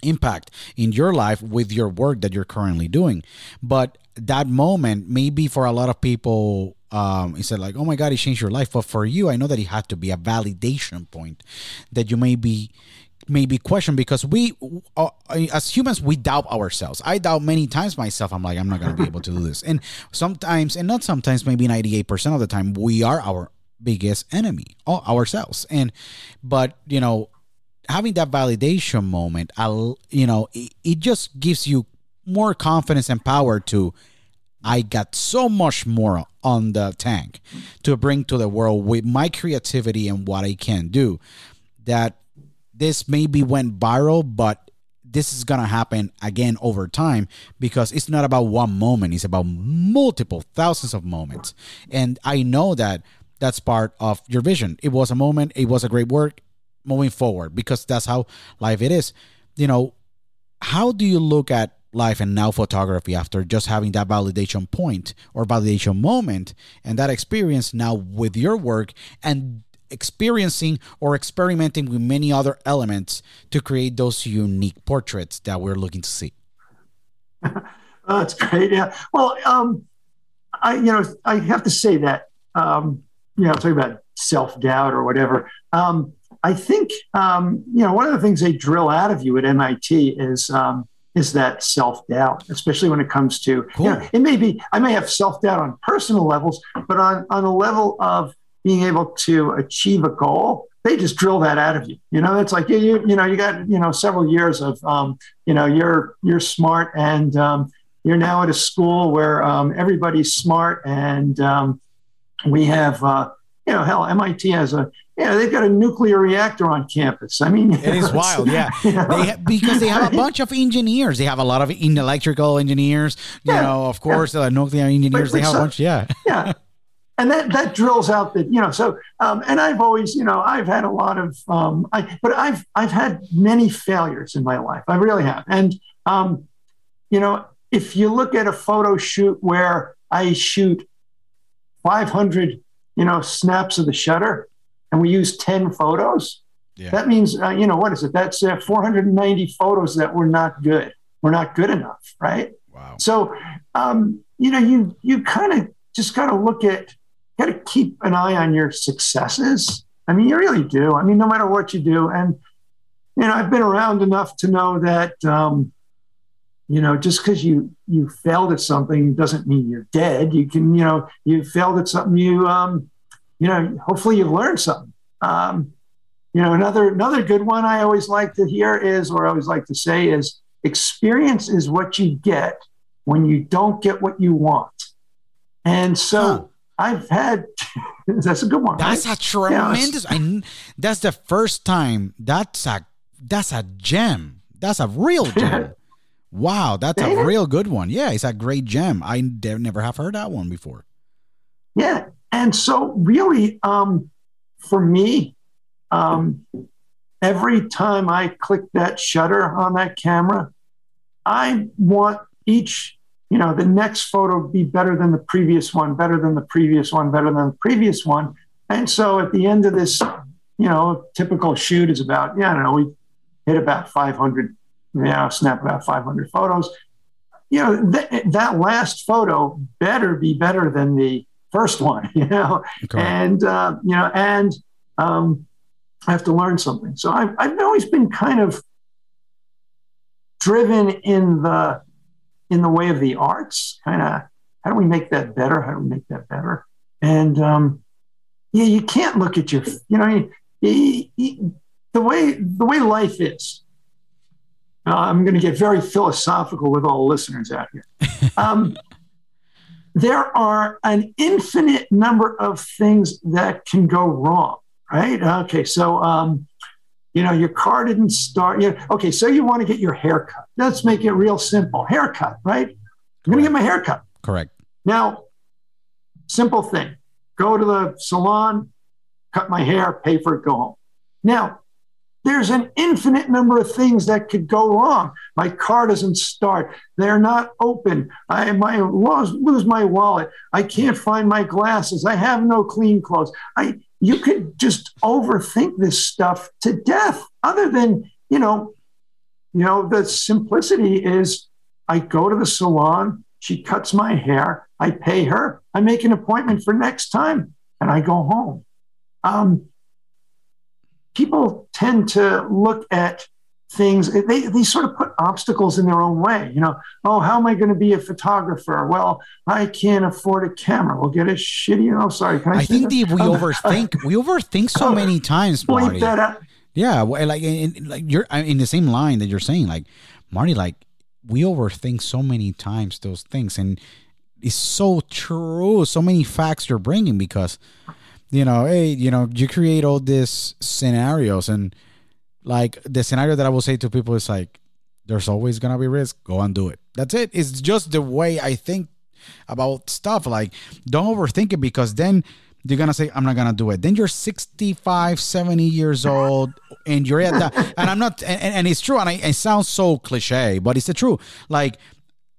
impact in your life with your work that you're currently doing. But that moment, maybe for a lot of people, um, he said like, "Oh my God, it changed your life." But for you, I know that it had to be a validation point that you may be maybe question because we uh, as humans we doubt ourselves. I doubt many times myself. I'm like i'm not going to be able to do this. And sometimes and not sometimes maybe 98% of the time we are our biggest enemy ourselves. And but you know having that validation moment I'll, you know it, it just gives you more confidence and power to i got so much more on the tank to bring to the world with my creativity and what i can do that this maybe went viral, but this is gonna happen again over time because it's not about one moment; it's about multiple thousands of moments. And I know that that's part of your vision. It was a moment. It was a great work moving forward because that's how life it is. You know, how do you look at life and now photography after just having that validation point or validation moment and that experience now with your work and experiencing or experimenting with many other elements to create those unique portraits that we're looking to see. oh, that's great. Yeah. Well, um, I you know I have to say that um, you know talking about self doubt or whatever. Um, I think um, you know one of the things they drill out of you at MIT is um, is that self doubt, especially when it comes to cool. you know, it may be I may have self doubt on personal levels, but on on a level of being able to achieve a goal, they just drill that out of you. You know, it's like you, you, you know, you got you know several years of, um, you know, you're you're smart and um, you're now at a school where um, everybody's smart and um, we have, uh, you know, hell, MIT has a, yeah, they've got a nuclear reactor on campus. I mean, it is wild, yeah. You know? they because they have a bunch of engineers. They have a lot of electrical engineers. You yeah, know, of course, yeah. uh, nuclear engineers. But, they have so, a bunch, yeah, yeah and that that drills out that you know so um, and i've always you know i've had a lot of um, I, but i've i've had many failures in my life i really have and um, you know if you look at a photo shoot where i shoot 500 you know snaps of the shutter and we use 10 photos Yeah. that means uh, you know what is it that's uh, 490 photos that were not good were not good enough right Wow. so, um, you know, you you kind of just got to look at, got to keep an eye on your successes. I mean, you really do. I mean, no matter what you do, and you know, I've been around enough to know that, um, you know, just because you you failed at something doesn't mean you're dead. You can, you know, you failed at something. You, um, you know, hopefully you've learned something. Um, you know, another another good one I always like to hear is, or I always like to say is, experience is what you get when you don't get what you want. And so Huh. I've had that's a good one. That's right? a tremendous. I, that's the first time. That's a that's a gem. That's a real gem. Wow, that's a it? real good one. Yeah, it's a great gem. I never have heard that one before. Yeah. And so really, um, for me, um, every time I click that shutter on that camera, I want each, you know, the next photo be better than the previous one, better than the previous one, better than the previous one. And so at the end of this, you know, typical shoot is about, yeah, I don't know, we hit about 500, you know, snap about 500 photos. You know, th- that last photo better be better than the first one, you know, Correct. and, uh, you know, and um, I have to learn something. So I've, I've always been kind of driven in the in the way of the arts kind of how do we make that better? How do we make that better? And um, yeah you can't look at your you know you, you, you- the way the way life is uh, i'm going to get very philosophical with all the listeners out here. Um, there are an infinite number of things that can go wrong right? Okay so um, you know your car didn't start you know, okay so you want to get your hair cut let's make it real simple. Haircut right? I'm going to get my hair cut Correct. now simple thing. Go to the salon cut my hair pay for it go home. Now there's an infinite number of things that could go wrong. My car doesn't start. They're not open. I my lose, lose my wallet. I can't find my glasses. I have no clean clothes. I you could just overthink this stuff to death other than you know you know the simplicity is i go to the salon she cuts my hair i pay her i make an appointment for next time and i go home. Um, people tend to look at things they, they sort of put obstacles in their own way you know oh how am i going to be a photographer well i can't afford a camera we'll get a shitty oh sorry can i, I think that? we Um, overthink. We overthink so oh, many times, Marty. Yeah, well, like in, in- like you're in the same line that you're saying, like Marty, like we overthink so many times those things, and it's so true. So many facts you're bringing because you know, hey, you know, you create all these scenarios, and like the scenario that I will say to people is like, there's always gonna be risk. Go and do it. That's it. It's just the way I think about stuff. Like, don't overthink it because then you're gonna say i'm not gonna do it then you're 65 70 years old and you're at that and i'm not and, and it's true and I, it sounds so cliche but it's the truth like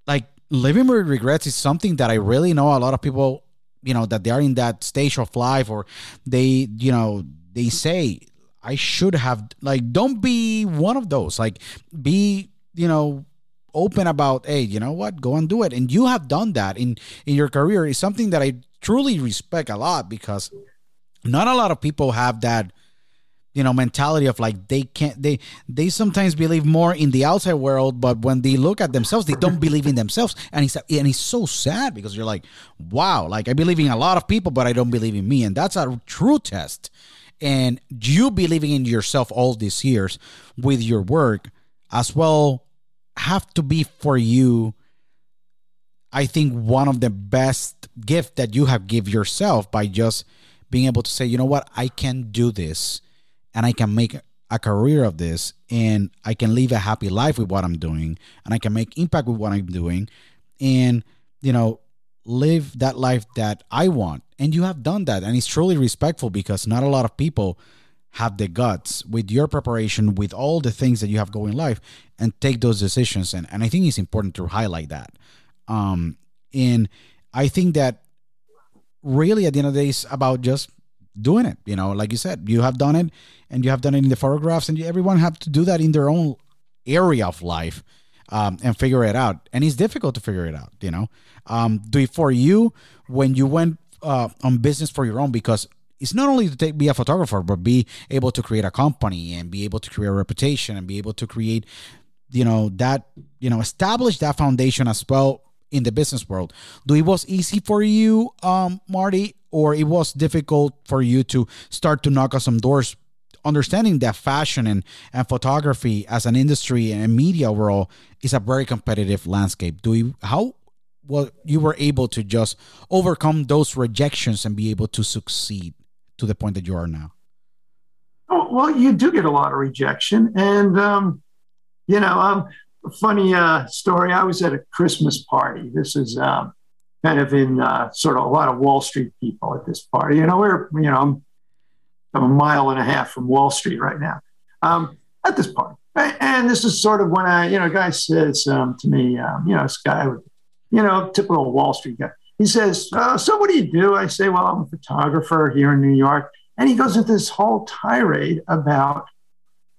like living with regrets is something that i really know a lot of people you know that they are in that stage of life or they you know they say i should have like don't be one of those. Like be you know open about hey you know what? Go and do it. And you have done that in in your career. Is something that i truly respect a lot because not a lot of people have that you know mentality of like they can't they they sometimes believe more in the outside world but when they look at themselves they don't believe in themselves. And it's and it's so sad because you're like wow like i believe in a lot of people but i don't believe in me. And that's a true test and you believing in yourself all these years with your work as well have to be for you i think one of the best gift that you have give yourself by just being able to say you know what? I can do this and i can make a career of this and i can live a happy life with what i'm doing and i can make impact with what i'm doing and you know live that life that i want and you have done that and it's truly respectful because not a lot of people have the guts with your preparation with all the things that you have going in life and take those decisions. And, and i think it's important to highlight that. Um and i think that really at the end of the day it's about just doing it you know like you said you have done it and you have done it in the photographs and you, everyone have to do that in their own area of life um, and figure it out. And it's difficult to figure it out you know? Um, do it for you when you went uh, on business for your own because it's not only to take, be a photographer but be able to create a company and be able to create a reputation and be able to create you know that you know establish that foundation as well in the business world. Do it was easy for you um marty or it was difficult for you to start to knock on some doors? Understanding that fashion and, and photography as an industry and media world is a very competitive landscape. Do you how well you were able to just overcome those rejections and be able to succeed to the point that you are now Oh, well, you do get a lot of rejection. And, um, you know, um, funny uh, story. I was at a Christmas party. This is um, kind of in uh, sort of a lot of Wall Street people at this party. You know, we're, you know, I'm, I'm a mile and a half from Wall Street right now um, at this party. And this is sort of when I, you know, a guy says um, to me, um, you know, this guy, with, you know, typical Wall Street guy. He says, uh, So what do you do? I say, Well, I'm a photographer here in New York. And he goes into this whole tirade about,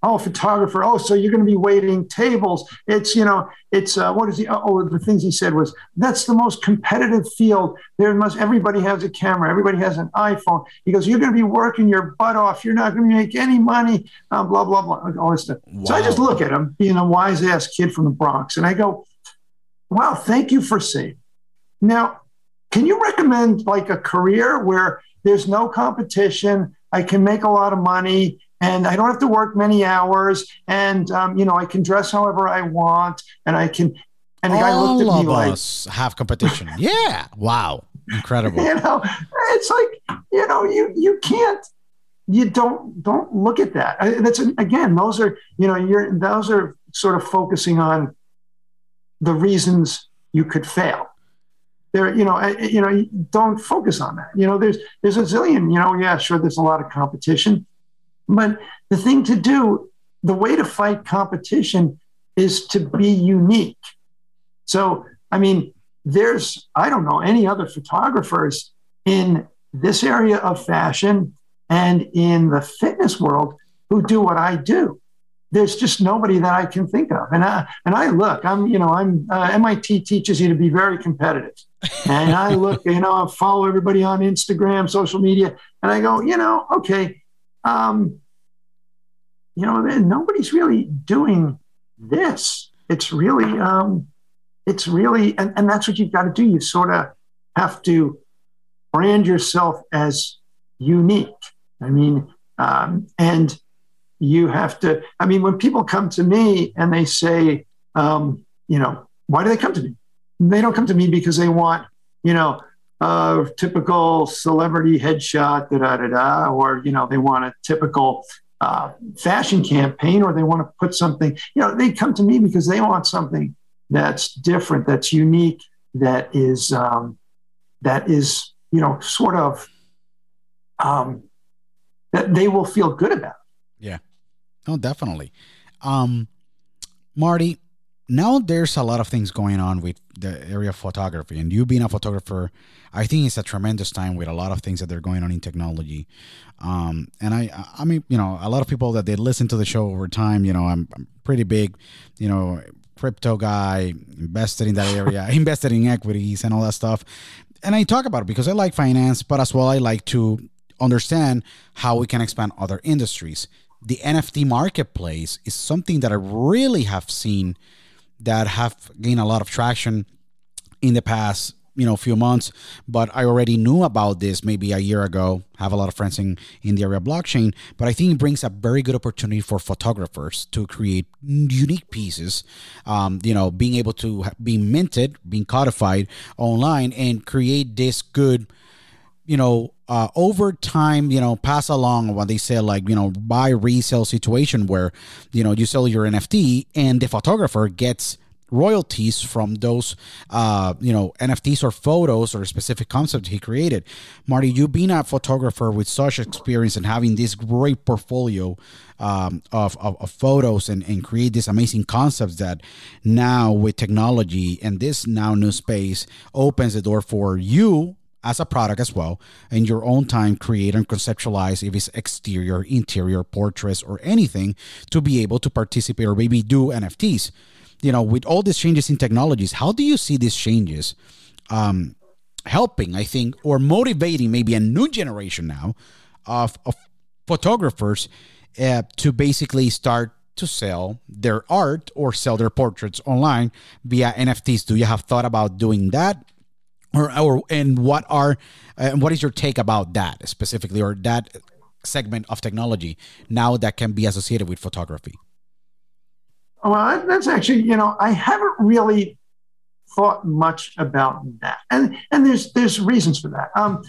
oh, photographer, oh, so you're going to be waiting tables. It's, you know, it's, uh, what is he, oh, the things he said was, that's the most competitive field. There must, everybody has a camera, everybody has an iPhone. He goes, you're going to be working your butt off. You're not going to make any money, uh, blah, blah, blah, all this stuff. So I just look at him, being a wise ass kid from the Bronx, and I go, wow, thank you for saying. Now, can you recommend like a career where there's no competition. I can make a lot of money and I don't have to work many hours. And, um, you know, I can dress however I want and I can. And the guy all looked at me like, us have competition yeah wow incredible you know, it's like, you know, you, you can't, you don't, don't look at that. That's again, those are, you know, you're, those are sort of focusing on the reasons you could fail. There, you know, you know, don't focus on that. You know, there's there's a zillion. You know, yeah, sure, there's a lot of competition, but the thing to do, the way to fight competition, is to be unique. So, I mean, there's I don't know any other photographers in this area of fashion and in the fitness world who do what I do there's just nobody that I can think of. And I and I look, I'm you know I'm uh, MIT teaches you to be very competitive, and I look, you know, I follow everybody on Instagram, social media, and I go, you know, okay, um, you know, nobody's really doing this. It's really, um, it's really, and, and that's what you've got to do. You sort of have to brand yourself as unique. I mean, um, and you have to i mean when people come to me and they say um, you know why do they come to me they don't come to me because they want you know a typical celebrity headshot da da da da or you know they want a typical uh, fashion campaign or they want to put something you know they come to me because they want something that's different that's unique that is um, that is you know sort of um, that they will feel good about. No, definitely. Um, Marty, now there's a lot of things going on with the area of photography, and you being a photographer, I think it's a tremendous time with a lot of things that are going on in technology. Um, and I, I mean, you know, a lot of people that they listen to the show over time, you know, I'm, I'm pretty big, you know, crypto guy, invested in that area, invested in equities and all that stuff. And I talk about it because I like finance, but as well, I like to understand how we can expand other industries. The NFT marketplace is something that I really have seen that have gained a lot of traction in the past you know few months. But i already knew about this maybe a year ago. Have a lot of friends in in the area of blockchain. But i think it brings a very good opportunity for photographers to create unique pieces um, you know being able to be minted being codified online and create this good you know, uh, over time, you know, pass along what they say, like, you know, buy resale situation where, you know, you sell your NFT and the photographer gets royalties from those, uh, you know, NFTs or photos or specific concept he created. Marty, you being a photographer with such experience and having this great portfolio um, of, of, of, photos and, and create these amazing concepts that now with technology and this now new space opens the door for you as a product as well in your own time create and conceptualize if it's exterior interior portraits or anything to be able to participate or maybe do nfts you know with all these changes in technologies how do you see these changes um, helping i think or motivating maybe a new generation now of, of photographers uh, to basically start to sell their art or sell their portraits online via nfts do you have thought about doing that or or and what are and what is your take about that specifically or that segment of technology now that can be associated with photography? Well that's actually you know i haven't really thought much about that. And and there's there's reasons for that. Um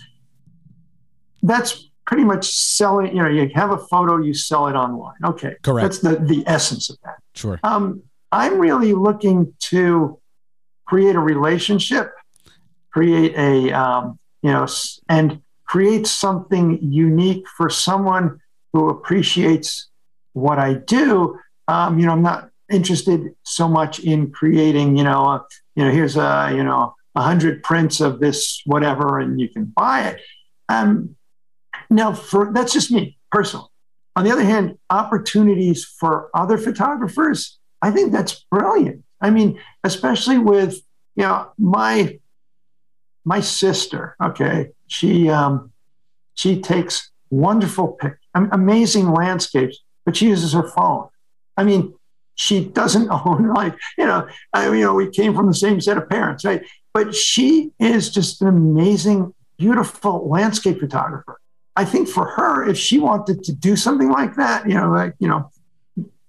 that's pretty much selling you know you have a photo you sell it online. Okay. Correct. That's the the essence of that. Sure. Um i'm really looking to create a relationship create a um, you know and create something unique for someone who appreciates what I do. Um, you know, I'm not interested so much in creating. You know, uh, you know, here's a you know a hundred prints of this whatever, and you can buy it. Um, now, for that's just me personally. On the other hand, opportunities for other photographers, I think that's brilliant. I mean, especially with you know my my sister, okay, she um, she takes wonderful pic, amazing landscapes, but she uses her phone. I mean, she doesn't own like you know, I, you know, we came from the same set of parents, right? But she is just an amazing, beautiful landscape photographer. I think for her, if she wanted to do something like that, you know, like you know,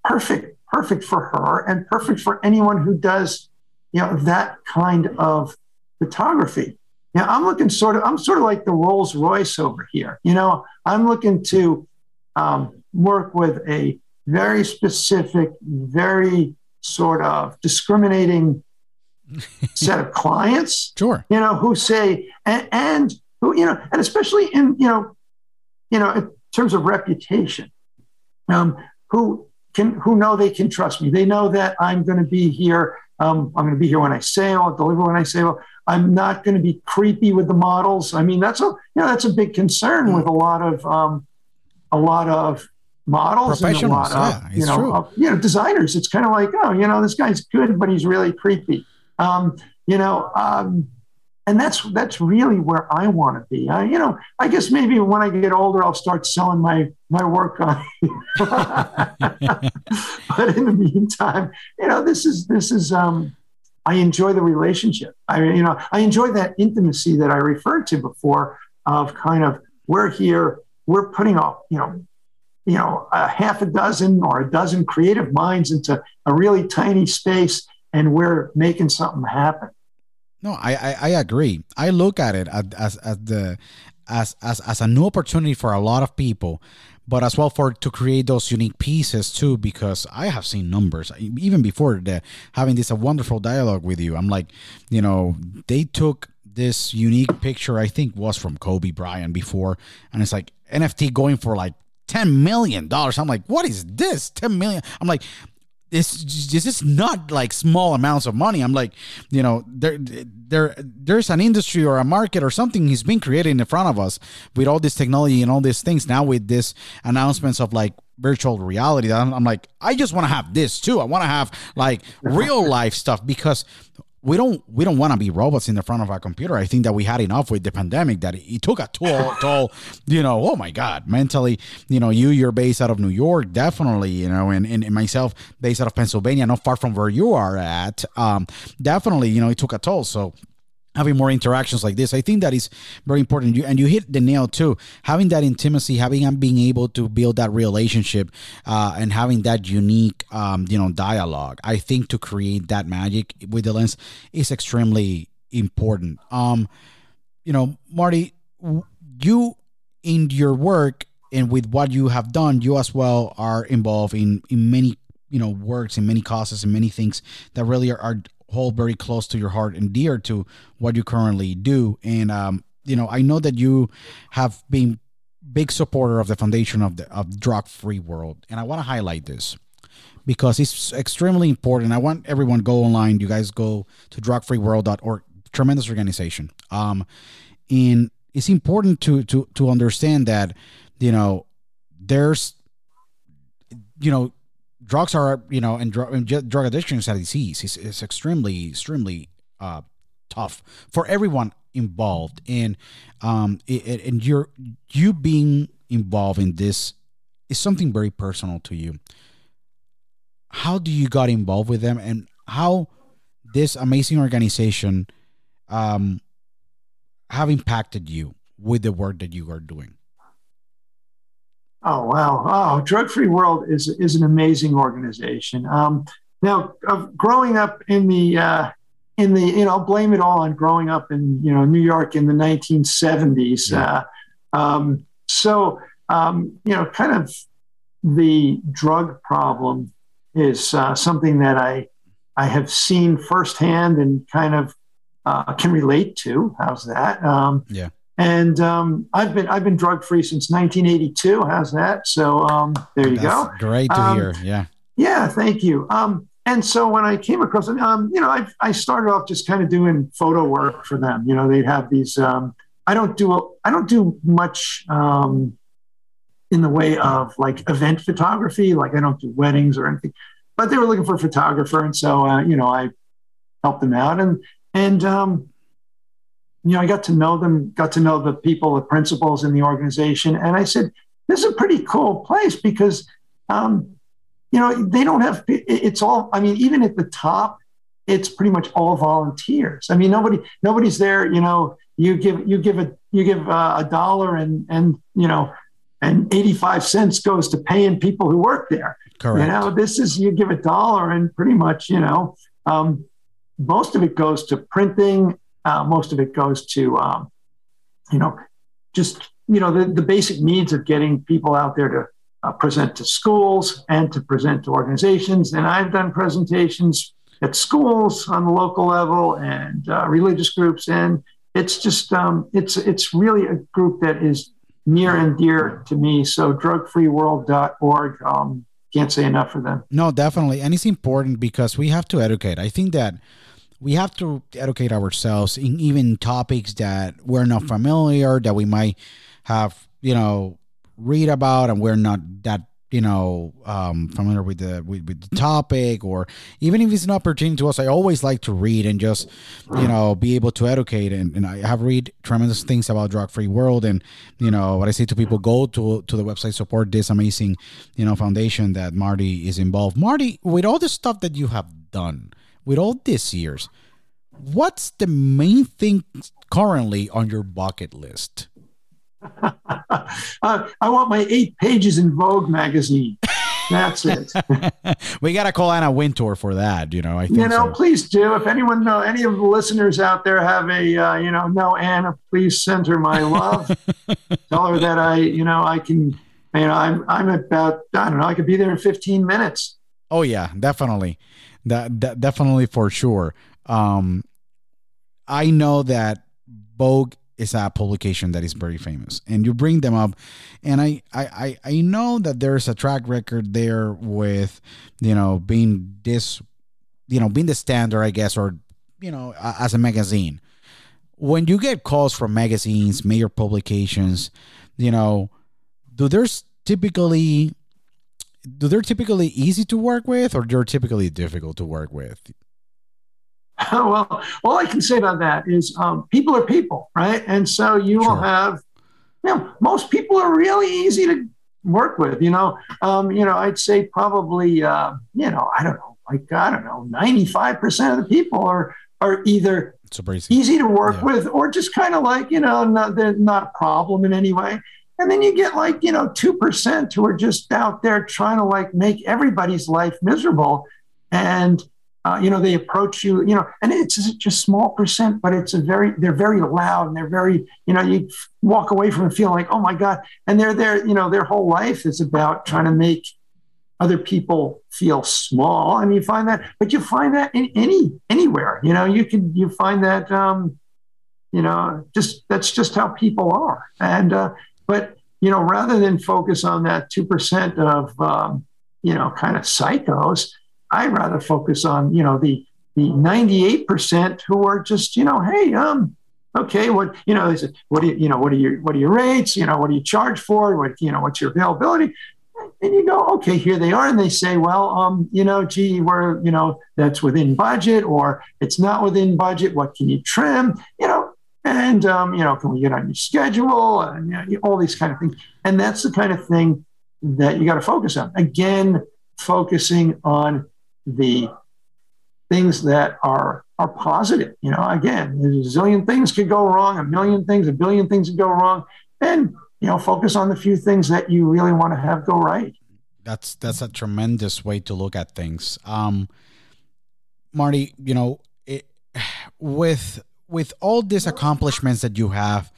perfect, perfect for her, and perfect for anyone who does, you know, that kind of photography. Now I'm looking sort of, I'm sort of like the Rolls Royce over here. You know, I'm looking to um, work with a very specific, very sort of discriminating set of clients. Sure. You know, who say, and, and who, you know, and especially in, you know, you know, in terms of reputation, um, who can, who know they can trust me. They know that I'm going to be here. Um, I'm going to be here when I sail, I'll deliver when I sail. I'm not going to be creepy with the models. I mean, that's a you know, that's a big concern with a lot of um, a lot of models and a lot of yeah, you know of, you know designers. It's kind of like oh you know this guy's good, but he's really creepy. Um, you know, um, and that's that's really where I want to be. I, you know, I guess maybe when I get older, I'll start selling my my work on. but in the meantime, you know, this is this is um, I enjoy the relationship. I, you know, I enjoy that intimacy that I referred to before of kind of we're here, we're putting up, you know, you know, a half a dozen or a dozen creative minds into a really tiny space, and we're making something happen. No, I, I, I agree. I look at it as, as, the as, as as a new opportunity for a lot of people but as well for to create those unique pieces too because i have seen numbers even before the having this a wonderful dialogue with you. I'm like you know they took this unique picture i think was from kobe bryant before and it's like nft going for like 10 million dollars. I'm like what is this? 10 million? I'm like this this is not like small amounts of money. I'm like, you know, there there there's an industry or a market or something is being created in front of us with all this technology and all these things. Now with this announcements of like virtual reality, I'm, I'm like, I just want to have this too. I want to have like real life stuff because we don't we don't want to be robots in the front of our computer. I think that we had enough with the pandemic that it took a toll, toll you know, oh my God, mentally, you know, you, you're based out of New York, definitely, you know, and, and, myself based out of Pennsylvania, not far from where you are at. Um, definitely, you know, it took a toll. So having more interactions like this. I think that is very important. You and you hit the nail too. Having that intimacy, having and being able to build that relationship, uh, and having that unique, um, you know, dialogue. I think to create that magic with the lens is extremely important. Um, you know, Marty, you in your work and with what you have done, you as well are involved in in many you know works and many causes and many things that really are, are hold very close to your heart and dear to what you currently do. And um, you know, I know that you have been big supporter of the foundation of the of drug free world, and I want to highlight this because it's extremely important. I want everyone go online. You guys go to drugfreeworld.org. Tremendous organization. Um, and it's important to to to understand that you know there's you know drugs are you know and, drug, and drug addiction is a disease. It's, it's extremely extremely uh, tough for everyone involved, and um, it, and you're you being involved in this is something very personal to you how do you got involved with them and how this amazing organization um, have impacted you with the work that you are doing? Oh wow! Oh, Drug Free World is is an amazing organization. Um, now, uh, growing up in the uh, in the you know, blame it all on growing up in you know New York in the 1970s. Yeah. Uh, um, so um, you know, kind of the drug problem is uh, something that I I have seen firsthand and kind of uh, can relate to. How's that? Um, yeah. And um, I've been I've been drug free since 1982. How's that? So um, there you That's go. Great to um, hear. Yeah. Yeah. Thank you. Um, and so when I came across them, um, you know, I, I started off just kind of doing photo work for them. You know, they'd have these. I don't do I don't do much in the way of like event photography. Like I don't do weddings or anything, but they were looking for a photographer, and so uh, you know I helped them out, and and um, you know I got to know them, got to know the people, the principals in the organization, and I said this is a pretty cool place because um, you know they don't have it's all. I mean, even at the top, it's pretty much all volunteers. I mean, nobody nobody's there. You know, you give you give a you give uh, a dollar and and you know and 85 cents goes to paying people who work there. Correct. You know, this is you give a dollar and pretty much, you know, um, most of it goes to printing. Uh, most of it goes to, um, you know, just, you know, the, the basic needs of getting people out there to uh, present to schools and to present to organizations. And I've done presentations at schools on the local level and uh, religious groups. And it's just, um, it's, it's really a group that is near and dear to me. So drugfreeworld.org. Um, can't say enough for them. No, definitely. And it's important because we have to educate. I think that we have to educate ourselves in even topics that we're not familiar, that we might have, you know, read about and we're not that you know um, familiar with the with, with, the topic or even if it's an opportunity to us i always like to read and just you know be able to educate. And, and i have read tremendous things about drug free world and you know what i say to people go to to the website support this amazing you know foundation that marty is involved. Marty with all the stuff that you have done with all these years what's the main thing currently on your bucket list uh, I want my eight pages in Vogue magazine. That's it. we got to call Anna Wintour for that. You know, I think you know. So. Please do. If anyone know any of the listeners out there have a uh, you know know Anna, please send her my love. Tell her that I you know I can you know I'm I'm about I don't know I could be there in 15 minutes. Oh yeah, definitely, that, that definitely for sure. Um, I know that Vogue is a publication that is very famous and you bring them up and I, I i know that there's a track record there with you know being this you know being the standard i guess or you know as a magazine when you get calls from magazines major publications you know do there's typically do they're typically easy to work with or they're typically difficult to work with well, all I can say about that is um, people are people, right? And so you sure. will have, you know, most people are really easy to work with. You know, um, you know, I'd say probably, uh, you know, I don't know, like I don't know, ninety five percent of the people are are either easy to work yeah. with or just kind of like you know, not they're not a problem in any way. And then you get like you know two percent who are just out there trying to like make everybody's life miserable and uh, you know, they approach you, you know, and it's a small percent, but it's a very, they're very loud and they're very, you know, you walk away from it feeling like, oh my God. And they're there, you know, their whole life is about trying to make other people feel small. and you find that, but you find that in any anywhere. You know, you can you find that um, you know, just that's just how people are. And uh, but you know, rather than focus on that two percent of um, you know kind of psychos, I rather focus on you know the the ninety eight percent who are just you know, hey, um, okay, what you know, what do you you know, what are your what are your rates? You know, what do you charge for? What you know, what's your availability? And you go, okay, here they are, and they say, well, um, you know, gee, we're you know that's within budget, or it's not within budget. What can you trim? You know, and um, you know, can we get on your schedule and you know, all these kind of things. And that's the kind of thing that you got to focus on. Again, focusing on the things that are are positive. You know, again, a zillion things could go wrong, a million things, a billion things could go wrong, and you know, focus on the few things that you really want to have go right. That's that's a tremendous way to look at things. Um, Marty, you know, it, with with all these accomplishments that you have,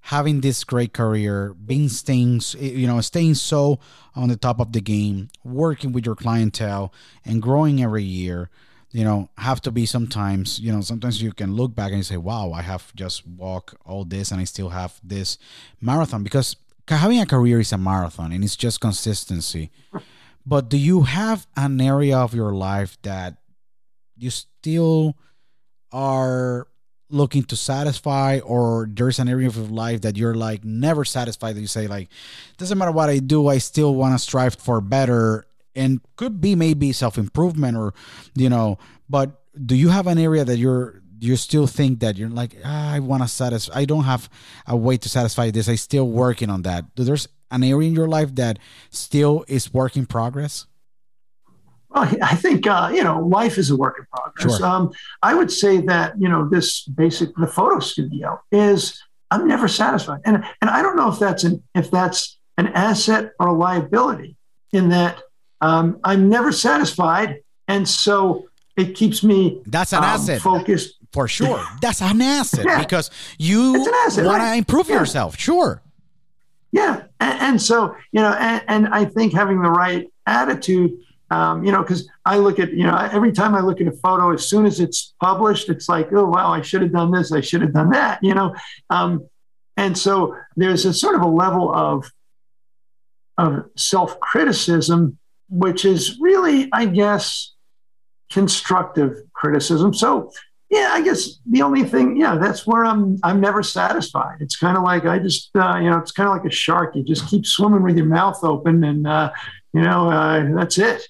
having this great career, being staying, eh, you know, staying so on the top of the game, working with your clientele, and growing every year, you know, have to be sometimes, you know, sometimes you can look back and say, wow, I have just walked all this and I still have this marathon because having a career is a marathon and it's just consistency. But do you have an area of your life that you still are looking to satisfy or there's an area of your life that you're like never satisfied that you say like doesn't matter what i do i still want to strive for better and could be maybe self-improvement or you know but do you have an area that you're you still think that you're like ah, i want to satisfy i don't have a way to satisfy this i still working on that. Do there's an area in your life that still is work in progress well, I think uh, you know life is a work in progress. Sure. Um, I would say that you know this basic the photo studio is I'm never satisfied, and and I don't know if that's an if that's an asset or a liability. In that um, I'm never satisfied, and so it keeps me that's an um, asset focused for sure. That's an asset yeah. because you want right? to improve yeah. yourself. Sure. Yeah, and, and so you know, and, and I think having the right attitude um, you know, because I look at, you know, every time I look at a photo, as soon as it's published, it's like, oh, wow, I should have done this, I should have done that, you know. Um, and so there's a sort of a level of, of self criticism, which is really, I guess, constructive criticism. So, yeah, I guess the only thing, yeah, that's where I'm. I'm never satisfied. It's kind of like I just, uh, you know, it's kind of like a shark. You just keep swimming with your mouth open, and uh, you know, uh, that's it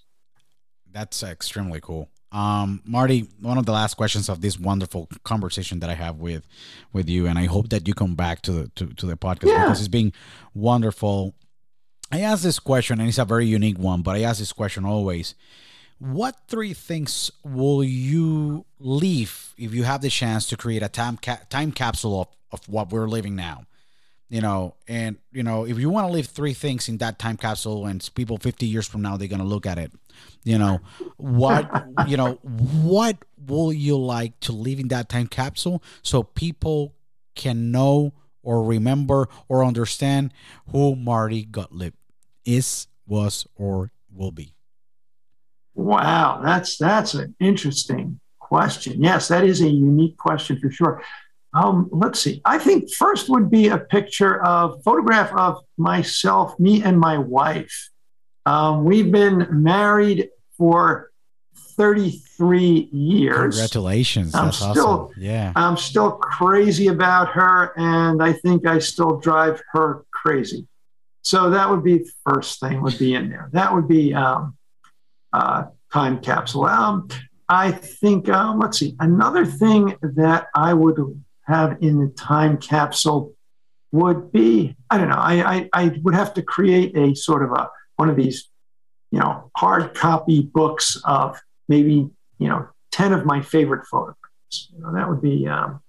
that's extremely cool. Um, Marty, one of the last questions of this wonderful conversation that I have with with you, and I hope that you come back to the to, to the podcast yeah. because it's been wonderful. I ask this question, and it's a very unique one, but I ask this question always. What three things will you leave if you have the chance to create a time ca- time capsule of, of what we're living now? You know and you know if you want to leave three things in that time capsule and people 50 years from now they're going to look at it you know what you know what will you like to leave in that time capsule so people can know or remember or understand who marty gottlieb is was or will be? Wow that's that's an interesting question. Yes that is a unique question for sure um, let's see. I think first would be a picture of photograph of myself, me and my wife. Um, we've been married for 33 years. Congratulations. I'm That's still, awesome. Yeah. I'm still crazy about her, and I think I still drive her crazy. So that would be first thing would be in there. That would be um, uh, time capsule. Um, I think, um, let's see, another thing that I would have in the time capsule would be I don't know I, I, I would have to create a sort of a one of these you know hard copy books of maybe you know ten of my favorite photographs. You know, that would be um,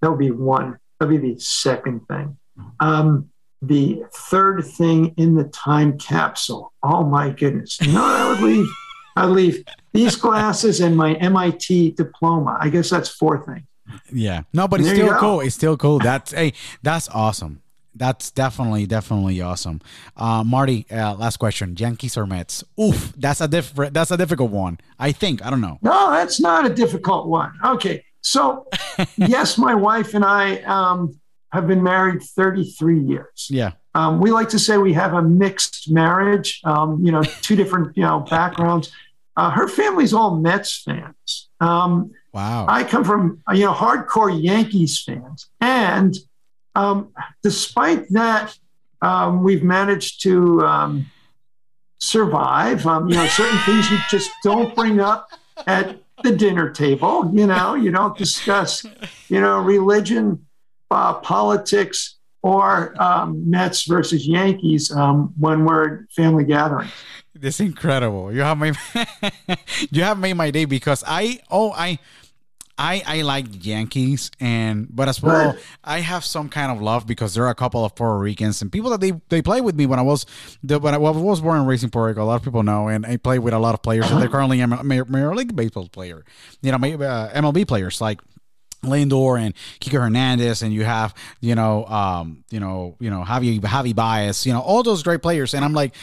that would be one. That would be the second thing. Um, the third thing in the time capsule. Oh my goodness! No, I would leave. I'd leave these glasses and my MIT diploma. I guess that's four things. Yeah. No, but it's still cool. It's still cool. That's hey, that's awesome. That's definitely definitely awesome. Uh, Marty, uh, last question: Yankees or Mets? Oof, that's a different. That's a difficult one. I think. I don't know. No, that's not a difficult one. Okay, so yes, my wife and I um, have been married 33 years. Yeah. Um, we like to say we have a mixed marriage. Um, you know, two different you know backgrounds. Uh, her family's all Mets fans. Um, wow. I come from you know hardcore Yankees fans, and um, despite that, um, we've managed to um, survive. Um, you know, certain things you just don't bring up at the dinner table. You know, you don't discuss, you know, religion, uh, politics, or um, Mets versus Yankees um, when we're at family gatherings. This is incredible. You have made you have made my day because I oh I I I like Yankees and but as well Right. I have some kind of love because there are a couple of Puerto Ricans and people that they they play with me when I was the when I, was born and raised in Puerto Rico. A lot of people know and I play with a lot of players and they're currently a Major Major League Baseball player. You know, maybe, uh, MLB players like Lindor and Kiko Hernandez, and you have you know, um, you know, you know, Javi Javi Baez, you know, all those great players. And I'm like,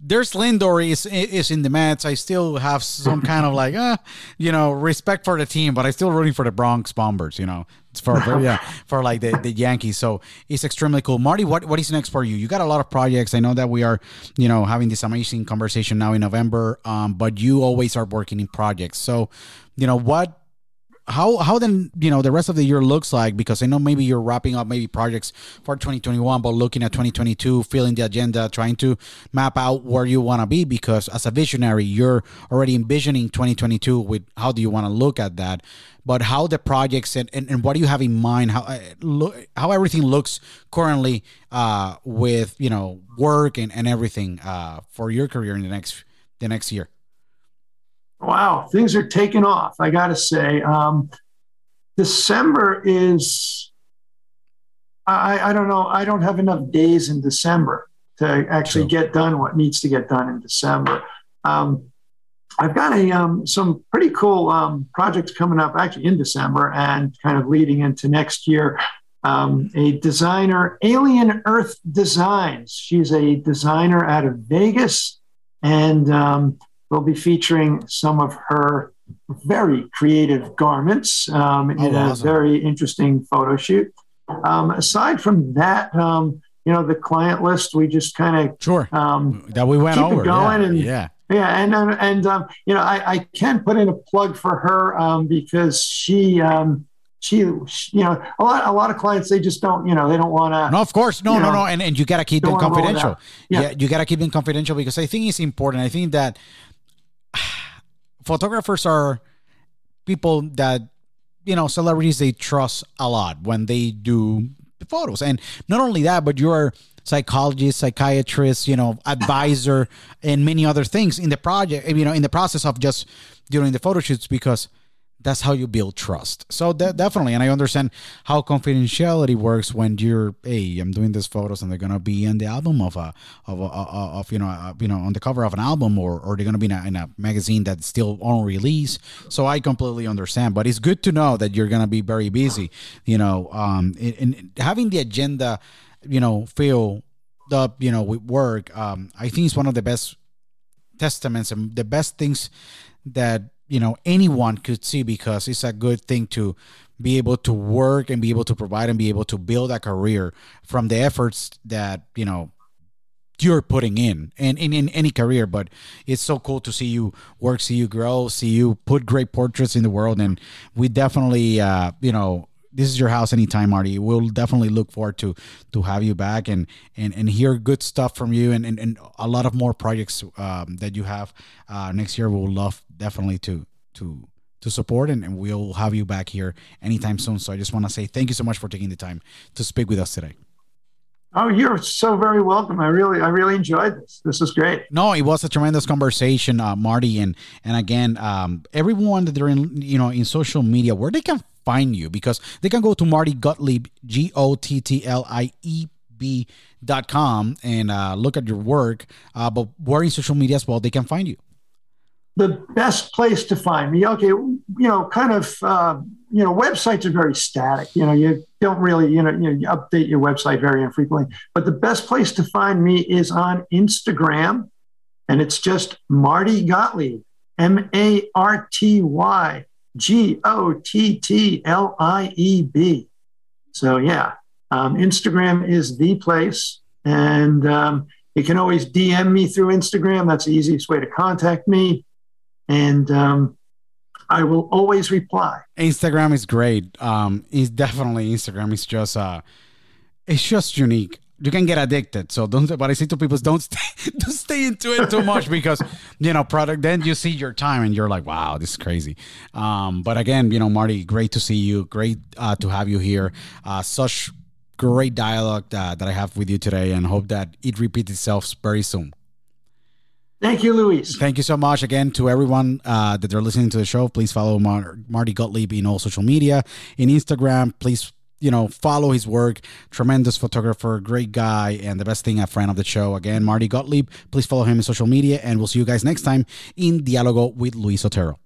there's Lindor is is in the Mets. I still have some kind of like, uh, you know, respect for the team, but I still rooting for the Bronx Bombers. You know, for, for yeah for like the, the Yankees. So it's extremely cool. Marty, what what is next for you? You got a lot of projects. I know that we are, you know, having this amazing conversation now in November. Um, but you always are working in projects. So, you know, what how how then you know the rest of the year looks like because I know maybe you're wrapping up maybe projects for 2021 but looking at 2022 filling the agenda trying to map out where you want to be because as a visionary you're already envisioning 2022 with how do you want to look at that. But how the projects and, and, and what do you have in mind? How look how everything looks currently uh with you know work and, and everything uh for your career in the next the next year Wow, things are taking off. I got to say, um, December is. I, I don't know. I don't have enough days in December to actually True. get done what needs to get done in December. Um, I've got a um, some pretty cool um, projects coming up actually in December and kind of leading into next year. Um, a designer, Alien Earth Designs. She's a designer out of Vegas, and um, we'll be featuring some of her very creative garments um, in Oh, a very interesting photo shoot. Um, aside from that, um, you know, the client list, we just kind of sure um, that we went over going yeah, and- yeah. yeah, and and, and um, you know, I, I can put in a plug for her um, because she, um, she, you know, a lot a lot of clients they just don't, you know, they don't want to. No, of course, no, no, know, no, and and you gotta keep them confidential. Yeah. Yeah. you gotta keep them confidential because I think it's important. I think that photographers are people that you know celebrities they trust a lot when they do the photos, and not only that, but you're psychologist, psychiatrist, you know, advisor, and many other things in the project. You know, in the process of just doing the photo shoots because that's how you build trust. So de- definitely, and I understand how confidentiality works when you're, hey, I'm doing these photos and they're gonna be in the album of a of a, a- of you know uh, you know on the cover of an album or or they're gonna be in a, in a magazine that's still on release. So I completely understand, but it's good to know that you're gonna be very busy. You know, um, in having the agenda, you know, feel up, you know, with work. Um, I think it's one of the best testaments and the best things that you know anyone could see because it's a good thing to be able to work and be able to provide and be able to build a career from the efforts that you know you're putting in and in, in any career. But it's so cool to see you work see you grow see you put great portraits in the world. And we definitely uh you know this is your house anytime marty we'll definitely look forward to to have you back and and and hear good stuff from you and and, and a lot of more projects um, that you have uh next year we'll love definitely to to to support and, and we'll have you back here anytime soon so i just want to say thank you so much for taking the time to speak with us today Oh, you're so very welcome. I really, I really enjoyed this. This is great. No, it was a tremendous conversation, uh, Marty, and and again, um, everyone that they're in, you know, in social media, where they can find you because they can go to Marty Gottlieb, G O T T L I E B dot com and uh, look at your work. Uh, but where in social media as well, they can find you. the best place to find me. Okay, you know, kind of, uh, you know, websites are very static. You know, you don't really, you know, you, know, you update your website very infrequently. But the best place to find me is on Instagram, and it's just Marty Gottlieb, M A R T Y G O T T L I E B. So yeah, um, Instagram is the place, and um, you can always DM me through Instagram. That's the easiest way to contact me, and um, I will always reply. Instagram is great. Um, it's definitely Instagram is just uh, it's just unique. You can get addicted. So don't. What I say to people is don't stay, don't stay into it too much because you know product. Then you see your time and you're like, wow, this is crazy. Um, but again, you know, Marty, great to see you. Great uh, to have you here. Uh, such great dialogue that, that I have with you today, and hope that it repeats itself very soon. Thank you, Luis. Thank you so much again to everyone uh, that they're listening to the show. Please follow Mar- Marty Gottlieb in all social media, in Instagram. Please, you know, follow his work. Tremendous photographer, great guy, and the best thing, a friend of the show. Again, Marty Gottlieb. Please follow him in social media, and we'll see you guys next time in Dialogo with Luis Otero.